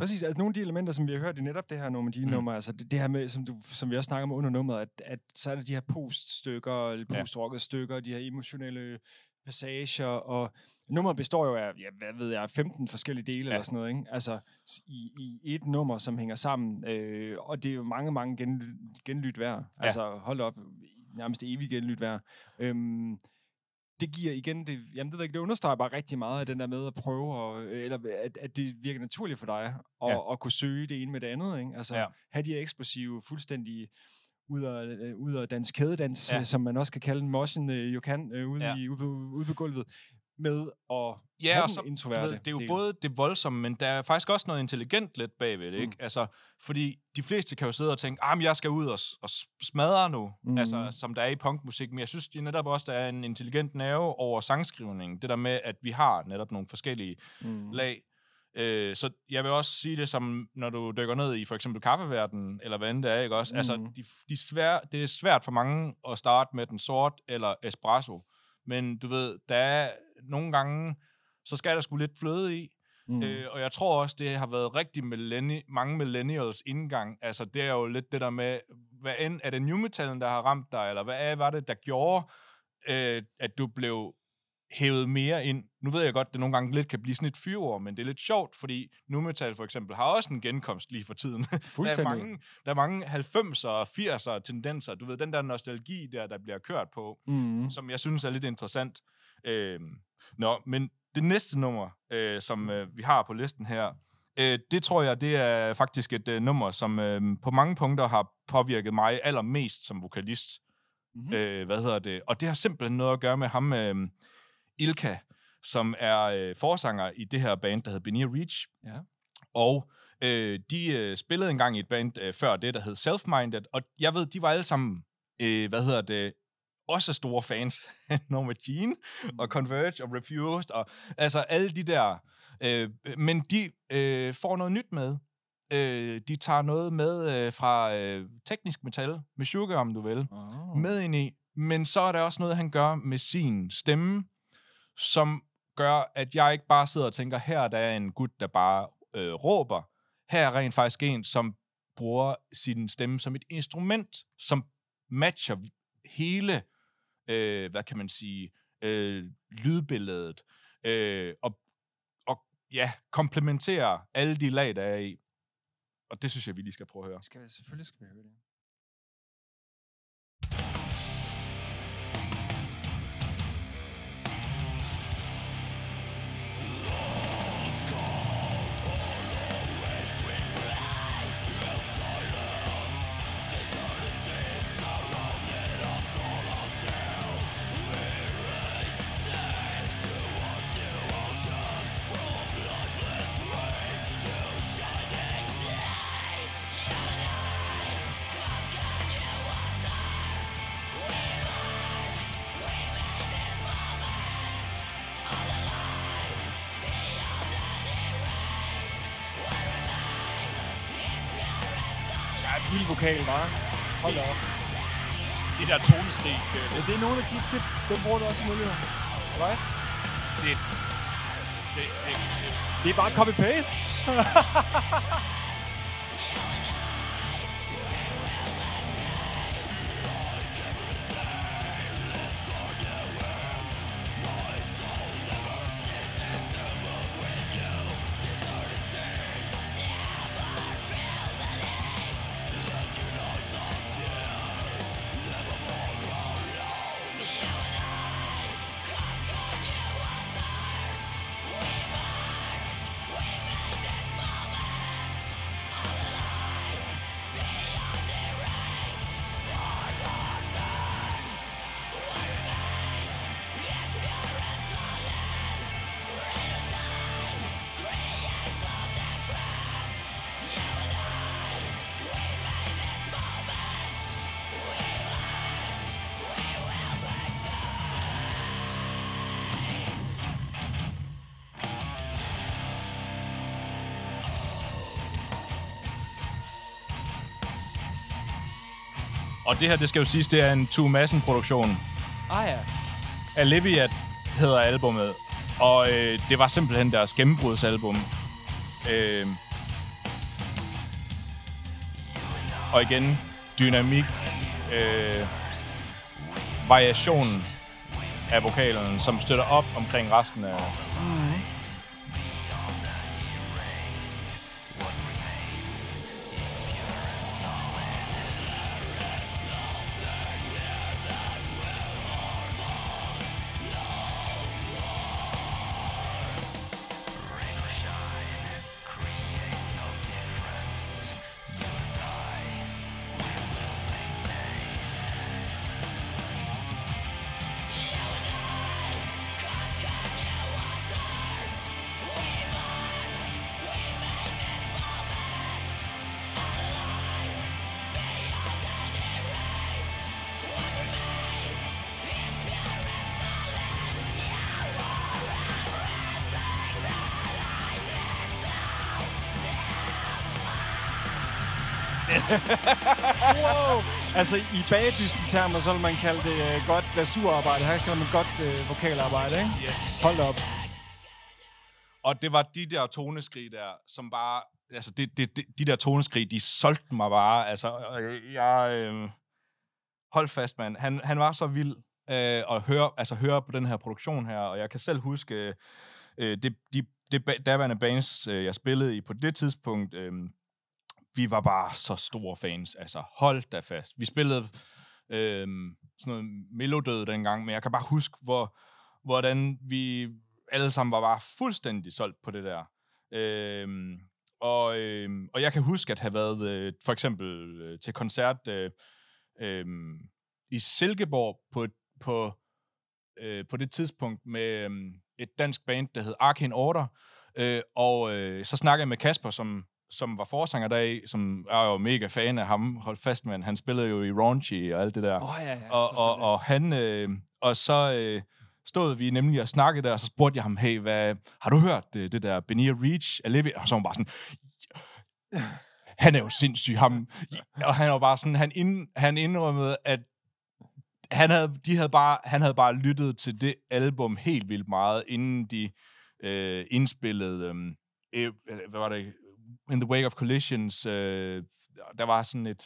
Præcis, altså nogle af de elementer, som vi har hørt i netop det her Normandie-nummer, mm. altså det, det her med, som, du, som vi også snakker om under nummeret, at, at så er det de her poststykker, eller post ja. stykker, de her emotionelle passager, og nummeret består jo af, ja, hvad ved jeg, 15 forskellige dele ja. eller sådan noget, ikke? Altså i, i et nummer, som hænger sammen, øh, og det er jo mange, mange gen, genlyt værd. Ja. Altså hold op, nærmest evig genlyt værd. Øhm, det giver igen, det, jamen det, det understreger bare rigtig meget af den der med at prøve, at, eller at, at det virker naturligt for dig at, ja. at kunne søge det ene med det andet. Ikke? Altså ja. have de eksplosive, fuldstændig ud af, øh, ud af dansk kædedans, ja. som man også kan kalde en motion, uh, you can, uh, ude, ja. i, ude, på, ude på gulvet med at ja, have og så, introverte ved, Det er jo del. både det voldsomme, men der er faktisk også noget intelligent lidt bagved det, mm. ikke? Altså, fordi de fleste kan jo sidde og tænke, ah, men jeg skal ud og, og smadre nu, mm. altså, som der er i punkmusik, men jeg synes det netop også, der er en intelligent nerve over sangskrivningen. Det der med, at vi har netop nogle forskellige mm. lag. Øh, så jeg vil også sige det som, når du dykker ned i for eksempel kaffeverdenen, eller hvad end det er, ikke også? Altså, mm. Altså, de, de svær, det er svært for mange at starte med den sort eller espresso. Men du ved, der er nogle gange, så skal der sgu lidt fløde i. Mm. Øh, og jeg tror også, det har været rigtig millenni- mange millennials indgang. Altså, det er jo lidt det der med, hvad end, er det new metallen, der har ramt dig, eller hvad var det, der gjorde, øh, at du blev hævet mere ind. Nu ved jeg godt, at det nogle gange lidt kan blive sådan et fyrord, men det er lidt sjovt, fordi nu metal for eksempel har også en genkomst lige for tiden. der, er mange, der er mange 90'er og 80'er tendenser. Du ved, den der nostalgi der, der bliver kørt på, mm. som jeg synes er lidt interessant. Øh, nå, men det næste nummer, øh, som øh, vi har på listen her, øh, det tror jeg, det er faktisk et øh, nummer, som øh, på mange punkter har påvirket mig allermest som vokalist. Mm-hmm. Øh, hvad hedder det? Og det har simpelthen noget at gøre med ham, øh, Ilka, som er øh, forsanger i det her band, der hedder Benia Reach. Ja. Og øh, de øh, spillede engang i et band øh, før det, der hed Self-Minded, og jeg ved, de var alle sammen, øh, hvad hedder det, også store fans af Norma Jean og mm. Converge og Refused, og altså alle de der, øh, men de øh, får noget nyt med. Øh, de tager noget med øh, fra øh, teknisk metal, med Sugar, om du vil, oh. med ind i, men så er der også noget, han gør med sin stemme, som gør, at jeg ikke bare sidder og tænker, her der er en gut, der bare øh, råber. Her er rent faktisk en, som bruger sin stemme som et instrument, som matcher hele øh, hvad kan man sige, øh, lydbilledet, øh, og, og ja, komplementerer alle de lag, der er i. Og det synes jeg, vi lige skal prøve at høre. Skal vi, selvfølgelig skal vi høre det. Vild vokal, var. Hold da op. Det der toneskrig, øh, Ja, det er nogle af de, det, dem bruger du også i miljøet. Right? det, det, det, Det er bare copy-paste. det her, det skal jo siges, det er en Two Massen produktion. Ah ja. Olivia hedder albumet, og øh, det var simpelthen deres gennembrudsalbum. Øh, og igen, dynamik, øh, variationen af vokalerne, som støtter op omkring resten af... wow. Altså, i bagdysten termer, så vil man kalde det uh, godt glasurarbejde. Her kalder man godt uh, vokalarbejde, ikke? Yes. Hold op. Og det var de der toneskrig der, som bare... Altså, det, det, det, de der toneskrig, de solgte mig bare. Altså, øh, jeg... Øh, hold fast, mand. Han, han var så vild øh, at høre, altså, høre på den her produktion her, og jeg kan selv huske øh, det, de, det daværende bands, øh, jeg spillede i på det tidspunkt, øh, vi var bare så store fans. Altså, hold da fast. Vi spillede øh, sådan noget melodød dengang, men jeg kan bare huske, hvor, hvordan vi alle sammen var bare fuldstændig solgt på det der. Øh, og, øh, og jeg kan huske at have været øh, for eksempel øh, til koncert øh, øh, i Silkeborg på, på, øh, på det tidspunkt med øh, et dansk band, der hed Arcane Order. Øh, og øh, så snakkede jeg med Kasper, som, som var forsanger deri, som er jo mega fan af ham. Hold fast, man. Han spillede jo i Raunchy og alt det der oh, ja, ja. og, og, og han øh, og så øh, stod vi nemlig og snakkede der, og så spurgte jeg ham, hey, hvad, har du hørt det, det der Benir Reach, Olivia? Og så var bare sådan, han er jo sindssyg, ham. Og han var bare sådan, han, ind, han indrømmede, at han havde, de havde bare, han havde bare lyttet til det album helt vildt meget, inden de øh, indspillede, øh, øh, hvad var det, In the Wake of Collisions, øh, der var sådan et,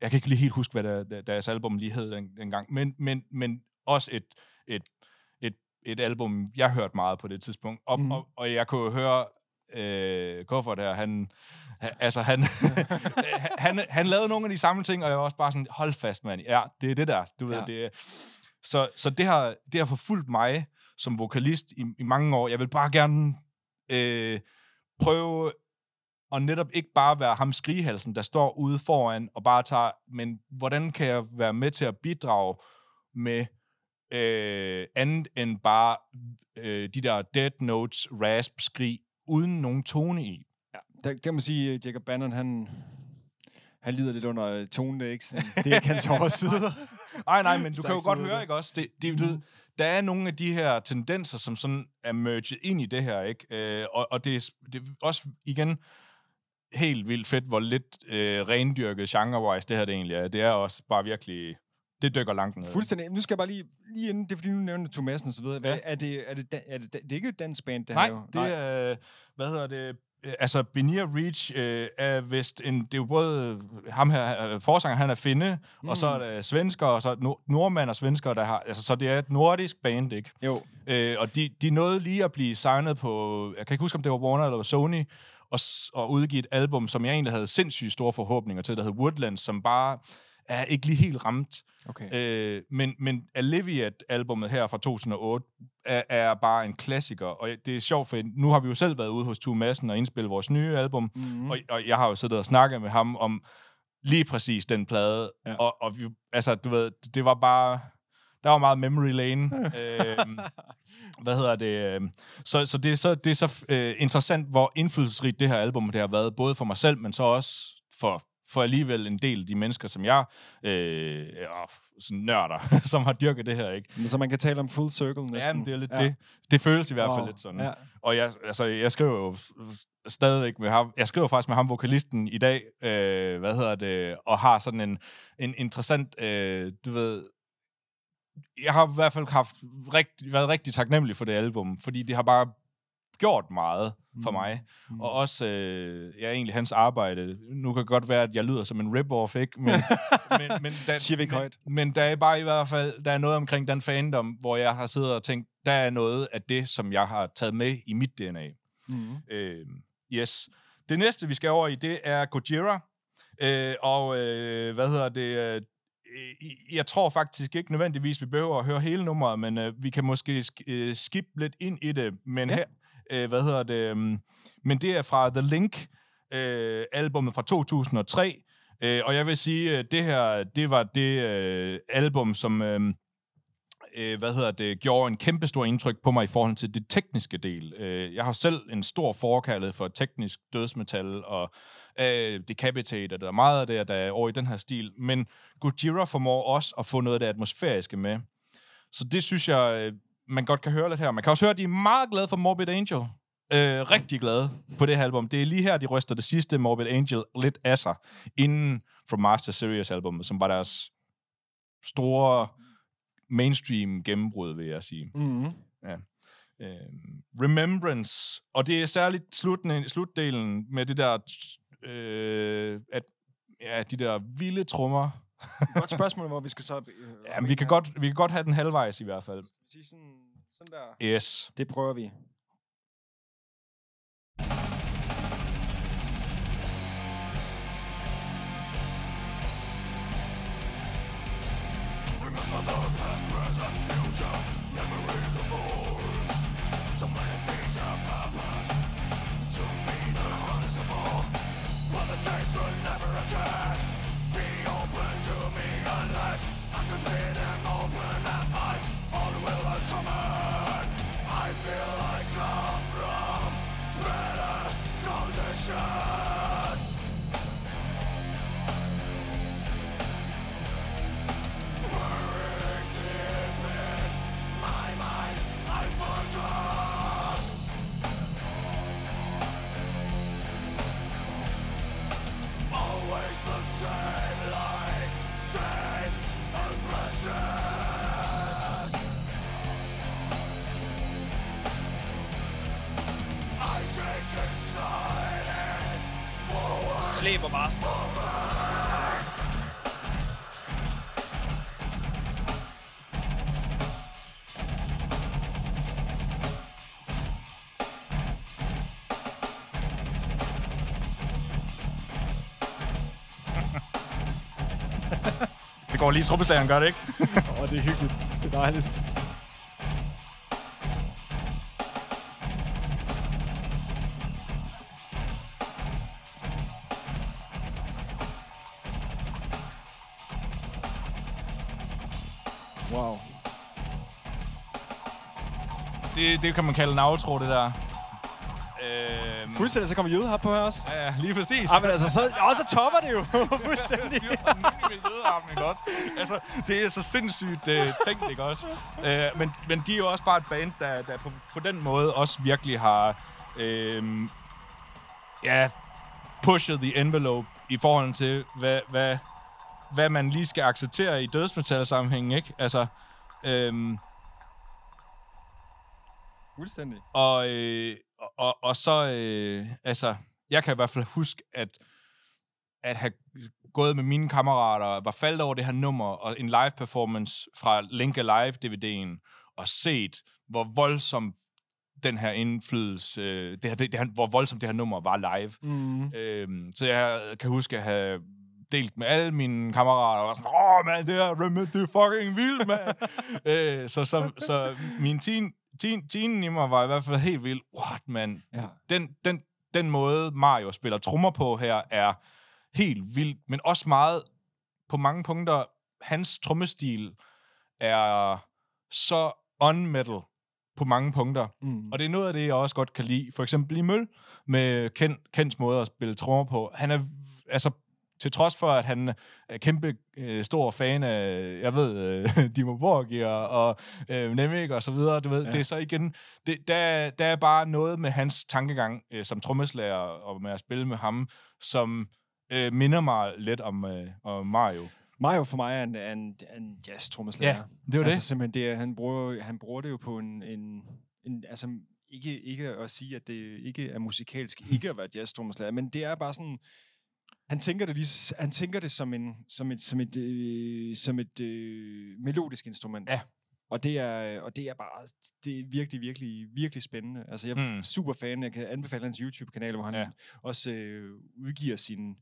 jeg kan ikke lige helt huske, hvad der, der, deres album lige hed den, dengang, men, men, men også et, et, et, et album, jeg hørte meget på det tidspunkt. Og, mm. og, og jeg kunne høre øh, Kuffert her, han, ha- altså han, han, han lavede nogle af de samme ting, og jeg var også bare sådan, hold fast, mand. Ja, det er det der, du ved, Ja. det er, så, så det har, det har forfulgt mig som vokalist i, i mange år. Jeg vil bare gerne øh, prøve at netop ikke bare være ham skrigehalsen, der står ude foran og bare tager, men hvordan kan jeg være med til at bidrage med øh, andet end bare øh, de der dead notes, rasp, skrig, uden nogen tone i. Ja, der, der må man sige, at Jacob Bannon, han, han lider lidt under øh, tonen, det er ikke, sådan, det er ikke hans overside. Nej, nej, men du kan jo godt høre, det. ikke også? Det, det, du ved, der er nogle af de her tendenser, som sådan er merged ind i det her, ikke? Øh, og, og det, det er også, igen, helt vildt fedt, hvor lidt øh, rendyrket genre-wise det her det egentlig er. Det er også bare virkelig, det dykker langt ned. Fuldstændig. Nu skal jeg bare lige, lige inden, det er fordi, nu nævner du Thomasen og så videre. Hvad, Ja. er, det, er, det, er det, det er ikke et dansk band, det Nej, her jo? det er, hvad hedder det, øh, altså Benir Reach øh, er vist en, det er jo både ham her, øh, forsanger, han er finne, mm. og så er der svensker, og så nord- nordmænd og svensker, der har, altså så det er et nordisk band, ikke? Jo. Øh, og de, de nåede lige at blive signet på, jeg kan ikke huske, om det var Warner eller Sony, og, og udgive et album, som jeg egentlig havde sindssygt store forhåbninger til, der hed Woodlands, som bare er ikke lige helt ramt. Okay. Øh, men, men Alleviate-albummet her fra 2008 er, er bare en klassiker, og det er sjovt, for nu har vi jo selv været ude hos Tue Madsen og indspille vores nye album, Mm. mm. og, og jeg har jo siddet og snakket med ham om lige præcis den plade, ja. og, og vi, altså, du ved, det var bare, der var meget memory lane. øhm, hvad hedder det? øhm, Så, så det er så, det er så øh, interessant, hvor indflydelsesrigt det her album det har været, både for mig selv, men så også for, for alligevel en del af de mennesker, som jeg øh, er sådan nørder, som har dyrket det her, ikke? Så man kan tale om full circle næsten. Ja, men det er lidt ja. det. Det føles i hvert fald Wow. lidt sådan. Ja. Og jeg, altså, jeg skriver jo stadigvæk med ham, jeg skriver faktisk med ham, vokalisten, i dag, øh, hvad hedder det, og har sådan en, en interessant, øh, du ved, jeg har i hvert fald haft rigtig, været rigtig taknemmelig for det album, fordi det har bare gjort meget for Mm. mig. Mm. Og også, øh, ja, egentlig hans arbejde. Nu kan det godt være, at jeg lyder som en rip-off, ikke? Men, men, men, der, Siger vi ikke men, højt. men der er bare i hvert fald, der er noget omkring den fandom, hvor jeg har siddet og tænkt, der er noget af det, som jeg har taget med i mit DNA. Mm. Øh, yes. Det næste, vi skal over i, det er Gojira. Øh, og øh, hvad hedder det? Øh, jeg tror faktisk ikke nødvendigvis, vi behøver at høre hele nummeret, men øh, vi kan måske sk- øh, skip lidt ind i det. Men Ja. her, øh, hvad hedder det? Øh, men det er fra The Link, øh, albumet fra 2003. Øh, og jeg vil sige, at det her, det var det øh, album, som... Øh, øh, hvad hedder det, gjorde en kæmpe stor indtryk på mig i forhold til det tekniske del. Øh, jeg har selv en stor forkærlighed for teknisk dødsmetal og øh, Decapitated og meget af det, der er over i den her stil. Men Gojira formår også at få noget af det atmosfæriske med. Så det synes jeg, øh, man godt kan høre lidt her. Man kan også høre, at de er meget glade for Morbid Angel. Øh, rigtig glade på det her album. Det er lige her, de ryster det sidste Morbid Angel lidt af sig, inden From Master Series albumet, som var deres store mainstream gennembrud, vil jeg sige. Mm. Øh, Remembrance, og det er særligt slutdelen med det der, øh, at, ja, de der vilde trommer. Godt spørgsmål, hvor vi skal så... Øh, Ja, vi kan, godt, vi kan godt have den halvvejs i hvert fald. Sige sådan, sådan der. Yes. Det prøver vi. slæber bare sådan. det går lige trommeslageren, gør det ikke? Åh, oh, det er hyggeligt. Det er dejligt. Det, det kan man kalde en outro, det der. Øhm, Fuldstændig, så kommer jødehap på her også. Ja, lige præcis. Ah, men altså, så, og så topper det jo. Fuldstændig. ikke også? Altså, det er så sindssygt uh, tænkt, ikke også? Uh, men, men de er jo også bare et band, der, der på, på den måde også virkelig har uh, ja, pushet the envelope i forhold til, hvad, hvad, hvad man lige skal acceptere i dødsmetal-sammenhæng, ikke? Altså, øhm, Fuldstændig. og, øh, og, og, så, øh, altså, jeg kan i hvert fald huske, at, at have gået med mine kammerater, var faldet over det her nummer, og en live performance fra Link Alive DVD'en, og set, hvor voldsom den her indflydelse, øh, det her, det, det her, hvor voldsomt det her nummer var live. Mm. Øhm, så jeg kan huske at have delt med alle mine kammerater, og var sådan, åh, man, det her remit, det er fucking vildt, mand. øh, så, så, så min teen, teen, teen i mig var i hvert fald helt vild. What, man? Ja. Den, den, den måde, Mario spiller trommer på her, er helt vild, men også meget, på mange punkter, hans trommestil er så on-metal på mange punkter. Mm. Og det er noget af det, jeg også godt kan lide. For eksempel i Møl, med Ken, Kens måde at spille trommer på. Han er, altså, til trods for, at han er kæmpe øh, stor fan af, jeg ved, øh, Dimo Borgir og øh, Nemik og så videre, du ved, Ja. det er så igen, det, der, der er bare noget med hans tankegang øh, som trommeslager og med at spille med ham, som øh, minder mig lidt om, øh, om Mario. Mario for mig er en, er en, er en jazz-trommeslager. Ja, det var altså det. simpelthen det, er- han bruger, han bruger det jo på en, en, en altså ikke, ikke at sige, at det ikke er musikalsk, ikke at være jazz-trommeslager, men det er bare sådan, han tænker det, lige, han tænker det som, en, som et, som et, øh, som et øh, melodisk instrument. Ja. Og det er, og det er bare, det er virkelig, virkelig, virkelig spændende. Altså, jeg er Mm. super fan. Jeg kan anbefale hans YouTube-kanal, hvor han Ja. også øh, udgiver sin,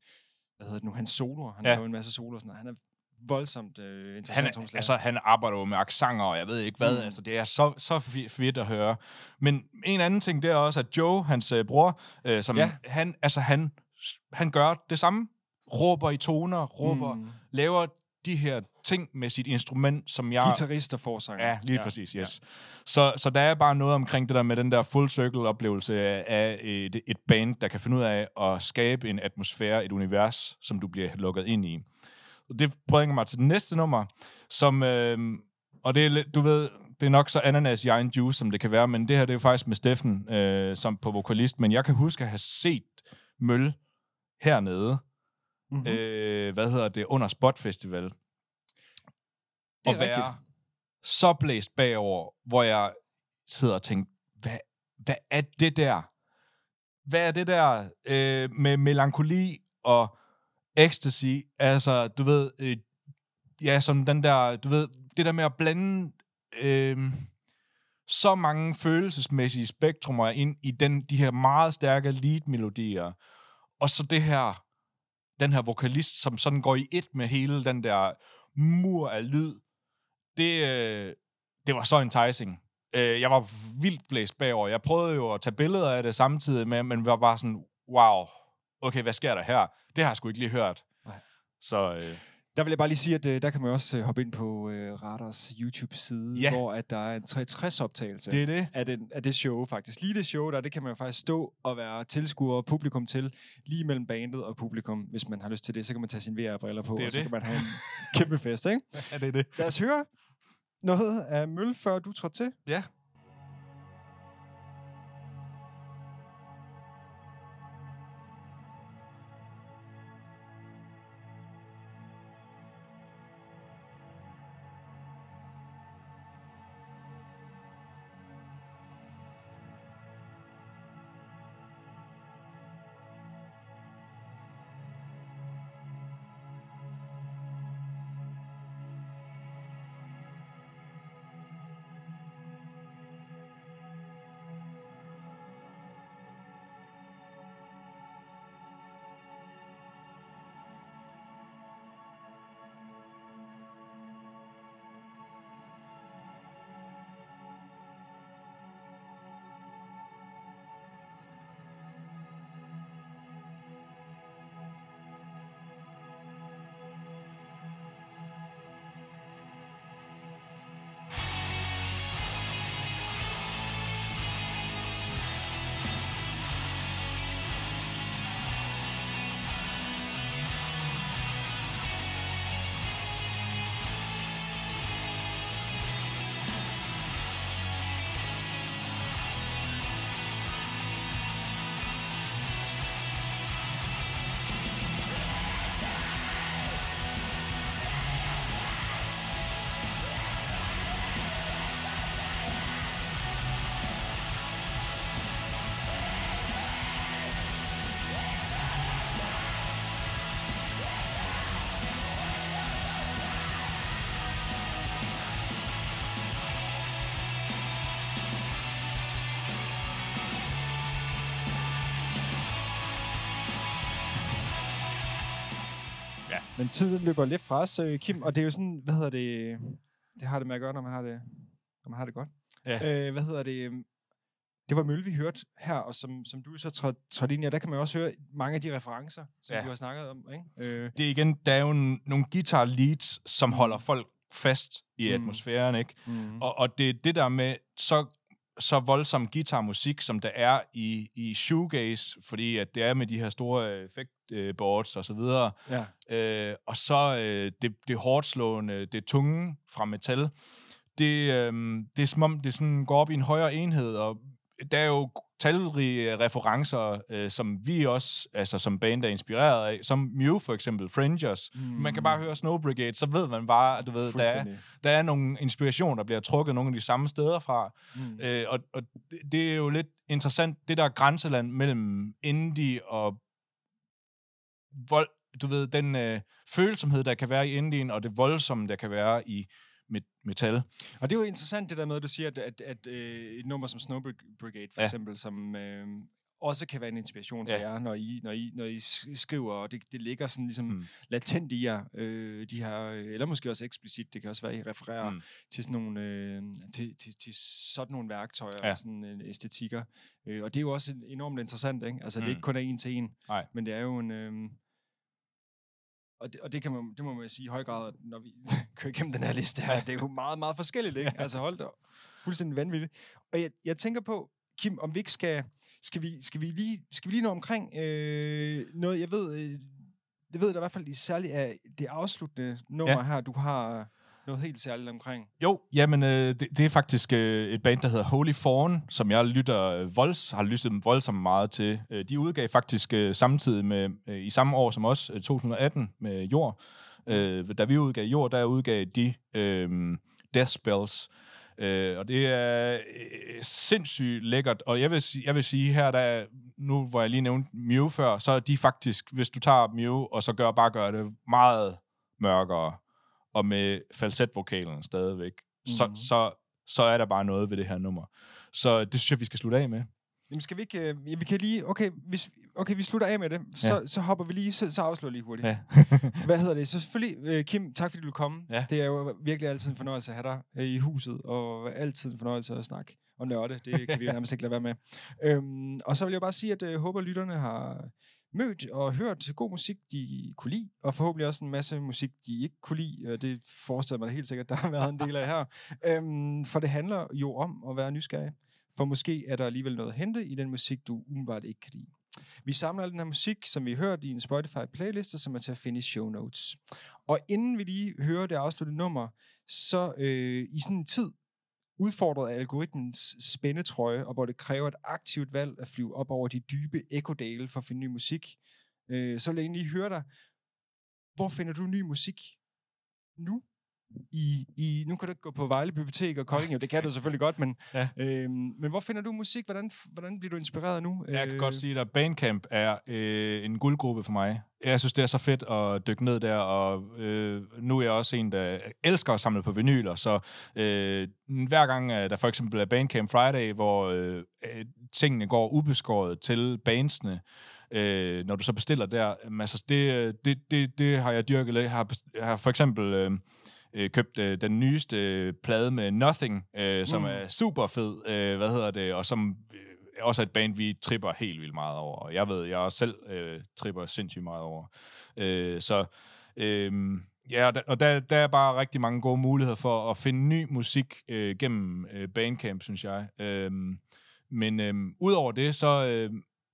hvad hedder det nu, hans soloer. Han Ja. ja. laver en masse soloer sådan noget. Han er voldsomt øh, interessant han, altså, han arbejder jo med aksanger, og jeg ved ikke hvad. Mm. Altså, det er så, så fedt at høre. Men en anden ting, det er også, at Joe, hans øh, bror, øh, som Ja. han, altså, han, han gør det samme. Råber i toner, råber, mm. Laver de her ting med sit instrument, som jeg... Guitarist og forsanger. Ja, lige ja, præcis, yes. Ja. Så, så der er bare noget omkring det der med den der full circle oplevelse af, af et, et band, der kan finde ud af at skabe en atmosfære, et univers, som du bliver lukket ind i. Og det bringer mig til det næste nummer, som, øh, og det er, du ved, det er nok så ananas i egen juice, som det kan være, men det her det er jo faktisk med Steffen øh, som på vokalist, men jeg kan huske at have set Møl hernede, Mm-hmm. mm. øh, hvad hedder det, under Spot Festival, det og er være rigtigt. så blæst bagover, hvor jeg sidder og tænker, hvad, hvad er det der? Hvad er det der øh, med melankoli og ecstasy? Altså, du ved, øh, ja, sådan den der, du ved, det der med at blande øh, så mange følelsesmæssige spektrumer ind i den, de her meget stærke lead-melodier, og så det her, den her vokalist, som sådan går i et med hele den der mur af lyd, det, øh, det var så enticing. Øh, jeg var vildt blæst bagover. Jeg prøvede jo at tage billeder af det samtidig med, men var bare sådan, wow, okay, hvad sker der her? Det har jeg sgu ikke lige hørt. Nej. Så øh, Der vil jeg bare lige sige, at øh, der kan man også øh, hoppe ind på øh, Radars YouTube-side, Ja. hvor at der er en 360-optagelse det er det. af, den, af det show faktisk. Lige det show der, det kan man jo faktisk stå og være tilskuer og publikum til, lige mellem bandet og publikum. Hvis man har lyst til det, så kan man tage sine VR-briller på, Det og så det. kan man have en kæmpe fest, ikke? Ja, det er det. Lad os høre noget af Møl, før du trådte til. Ja. Men tiden løber lidt fra os, øh, Kim, og det er jo sådan, hvad hedder det, det har det med at gøre, når man har det, når man har det godt. Ja. Øh, hvad hedder det, det var Mølle, vi hørte her, og som, som du så trådte tråd ind i, der kan man jo også høre mange af de referencer, som Ja. vi har snakket om, ikke? Øh, Det er igen, der er jo n- nogle guitar leads, som holder folk fast i Mm. atmosfæren, ikke? mm. Og, og det er det der med så, så voldsom guitarmusik, som der er i, i shoegaze, fordi at det er med de her store effektboards og så videre. ja. Øh, og så øh, det, det hårdt slående, det tunge fra metal. Det, øh, det er som om, det sådan går op i en højere enhed, og der er jo talrige referencer, øh, som vi også, altså som band er inspireret af, som Mew for eksempel, Frangers. Mm. Man kan bare høre Snow Brigade, så ved man bare, du ved, der er, der er nogle inspiration, der bliver trukket nogle af de samme steder fra. Mm. Øh, og og det er jo lidt interessant, det der grænseland mellem indie og vold, du ved, den øh, følsomhed, der kan være i indien, og det voldsomme, der kan være i met- metal. Og det er jo interessant det der med, at du siger, at, at, at øh, et nummer som Snow Brig- Brigade for Ja. eksempel, som øh, også kan være en inspiration for Ja. jer, når I, når I, når I skriver, og det, det ligger sådan ligesom Mm. mm. latent i jer, øh, de her, eller måske også eksplicit, det kan også være, at I refererer Mm. mm. til, sådan nogle, øh, til, til, til sådan nogle værktøjer Ja. og sådan øh, æstetikker. Øh, og det er jo også en- enormt interessant, ikke? Altså, mm. det Mm. er ikke kun er en til en, Nej. men det er jo en... Øh, og det, og det, kan man, det må man sige i høj grad, når vi kører igennem den her liste her, det er jo meget, meget forskelligt, ikke? Altså hold da fuldstændig vanvittigt. Og jeg, jeg tænker på, Kim, om vi ikke skal, skal vi, skal vi lige, skal vi lige nå omkring øh, noget, jeg ved, øh, jeg ved, der i hvert fald særligt er det afsluttende nummer ja. her, du har noget helt særligt omkring. Jo, jamen, øh, det, det er faktisk øh, et band, der hedder Holy Fawn, som jeg lytter øh, volds, har lyttet dem voldsomt meget til. Øh, de udgav faktisk øh, samtidig med, øh, i samme år som os, øh, 2018, med Jord. Øh, da vi udgav Jord, der udgav de øh, Death Spells. Øh, og det er øh, sindssygt lækkert. Og jeg vil, sige, jeg vil sige her, der nu hvor jeg lige nævnte Mew før, så er de faktisk, hvis du tager Mew, og så gør, bare gør det meget mørkere, og med falsetvokalen stadigvæk, mm. så, Mhm. så, så er der bare noget ved det her nummer. Så det synes jeg, vi skal slutte af med. Jamen skal vi ikke, øh, vi kan lige, okay, hvis, okay, vi slutter af med det, så, Ja. så hopper vi lige, så, så afslører lige hurtigt. Ja. Hvad hedder det? Så selvfølgelig, øh, Kim, tak fordi du komme. Ja. Det er jo virkelig altid en fornøjelse at have dig øh, i huset, og altid en fornøjelse at snakke og nørde. Det kan vi jo nærmest ikke lade være med. Øhm, og så vil jeg bare sige, at jeg øh, håber, lytterne har mødt og hørt god musik, de kunne lide, og forhåbentlig også en masse musik, de ikke kunne lide. Det forestiller mig helt sikkert, der har været en del af her. Øhm, for det handler jo om at være nysgerrig. For måske er der alligevel noget at hente i den musik, du umiddelbart ikke kan lide. Vi samler al den her musik, som vi har hørt i en Spotify-playliste, som er til at finde i show notes. Og inden vi lige hører det afsluttede nummer, så øh, i sådan en tid, udfordret af algoritmens spændetrøje, og hvor det kræver et aktivt valg at flyve op over de dybe ekodale for at finde ny musik, øh, så vil jeg egentlig høre dig, hvor finder du ny musik nu? I, i, nu kan du ikke gå på Vejle Bibliotek og Kolding, jo, det kan du selvfølgelig godt, men, Ja. øhm, men hvor finder du musik? Hvordan, hvordan bliver du inspireret nu? Jeg kan Øh, godt sige, at Bandcamp er øh, en guldgruppe for mig. Jeg synes, det er så fedt at dykke ned der, og øh, nu er jeg også en, der elsker at samle på vinyler, så øh, hver gang øh, der for eksempel er Bandcamp Friday, hvor øh, øh, tingene går ubeskåret til bandsene, øh, når du så bestiller der, altså, det, øh, det, det, det har jeg dyrket lidt. Jeg har, jeg har for eksempel... Øh, øh, købt øh, den nyeste øh, plade med Nothing, øh, som Mm. er super fed, øh, hvad hedder det, og som øh, også er et band, vi tripper helt vildt meget over. Og jeg ved, jeg selv øh, tripper sindssygt meget over. Øh, så øh, ja, og der, og der, der er bare rigtig mange gode muligheder for at finde ny musik øh, gennem øh, Bandcamp, synes jeg. Øh, men øh, udover det, så, øh,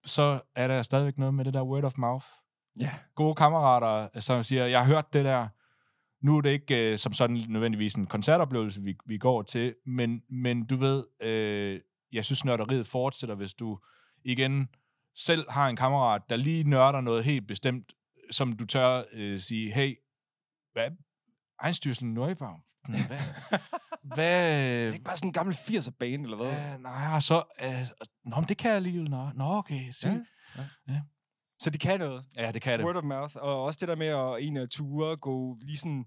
så er der stadigvæk noget med det der word of mouth Ja. gode kammerater, som siger, jeg har hørt det der, nu er det ikke øh, som sådan nødvendigvis en koncertoplevelse, vi, vi går til, men, men du ved, øh, jeg synes, nørderiet fortsætter, hvis du igen selv har en kammerat, der lige nørder noget helt bestemt, som du tør øh, sige, hey, hvad? Einstürzen Neubaum? Hvad? hvad? Det er ikke bare sådan en gammel 80'er bane, eller hvad? Ja, nej, og så... Øh, nå, men det kan jeg alligevel. Nå, nå okay. Sygt. Ja. Så de kan noget. Ja, det kan det. Word of mouth. Og også det der med at en af ture gå lige sådan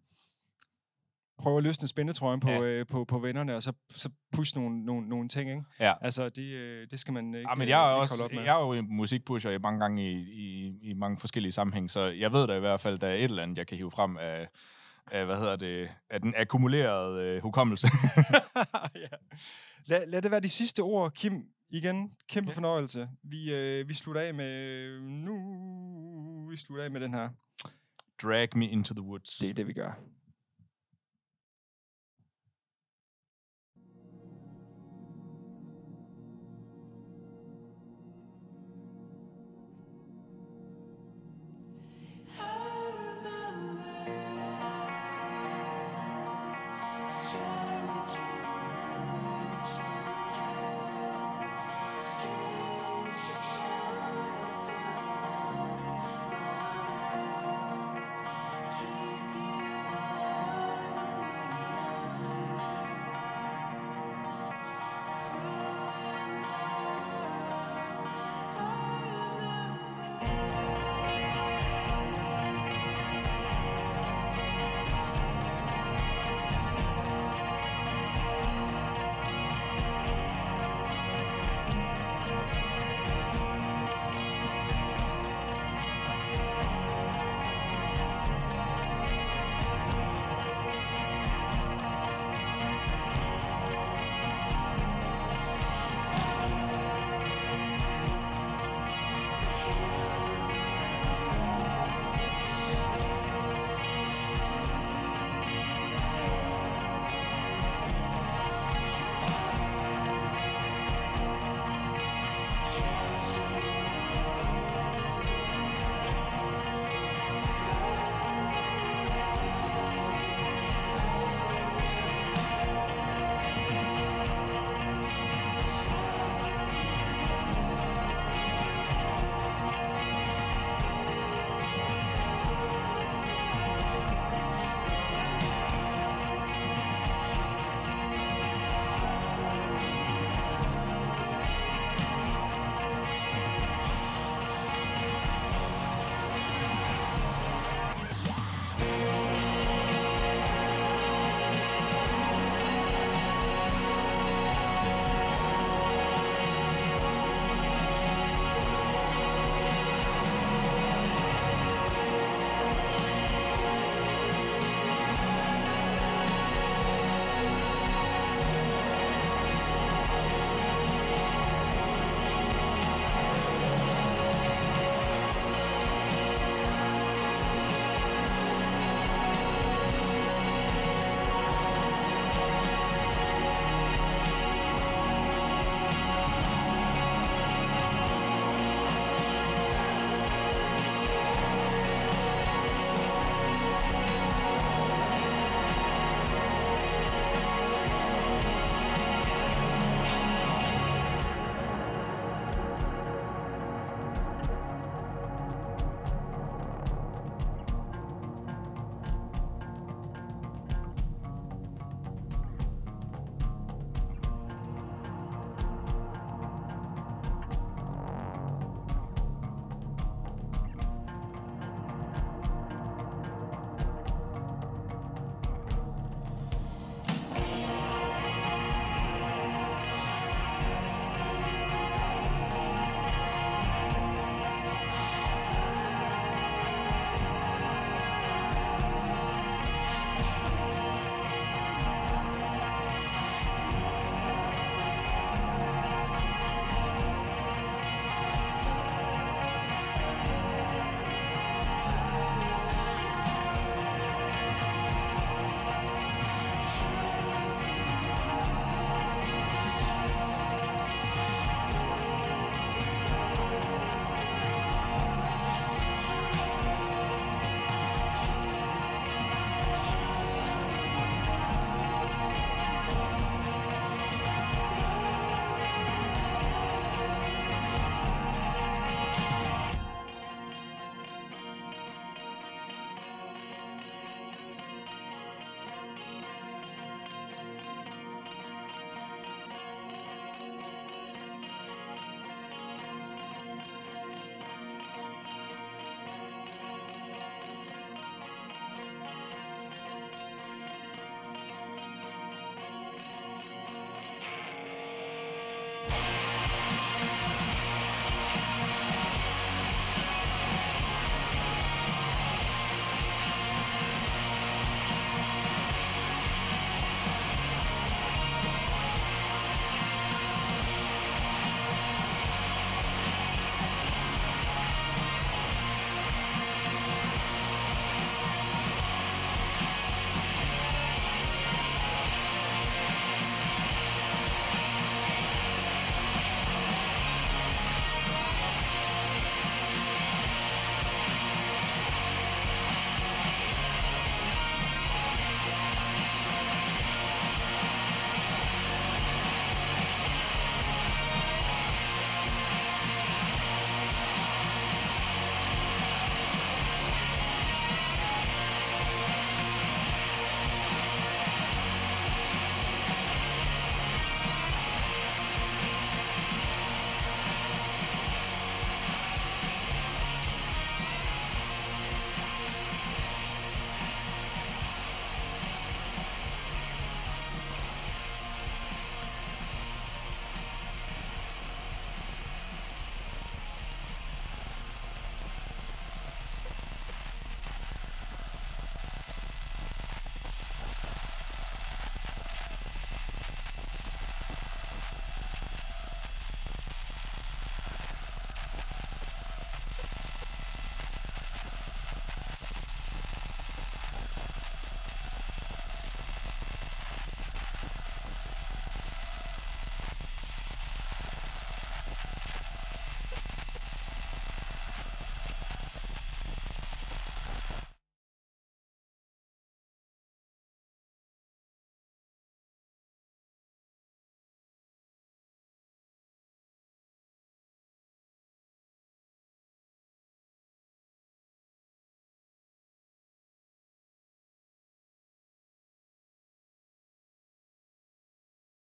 prøve at løsne spændetrøjen på, Ja. øh, på, på vennerne, og så, så push nogle, nogle, nogle ting, ikke? Ja. Altså, det, øh, det skal man ikke, Ja, men øh, jeg er, ikke også, holde op med. jeg er jo en musikpusher i mange gange i, i, i mange forskellige sammenhæng, så jeg ved da i hvert fald, der er et eller andet, jeg kan hive frem af, af hvad hedder det, af den akkumulerede øh, hukommelse. ja. lad, lad det være de sidste ord, Kim. Igen, kæmpe Ja. fornøjelse. Vi, øh, vi slutter af med... Nu... Vi slutter af med den her. Drag me into the woods. Det er det, vi gør.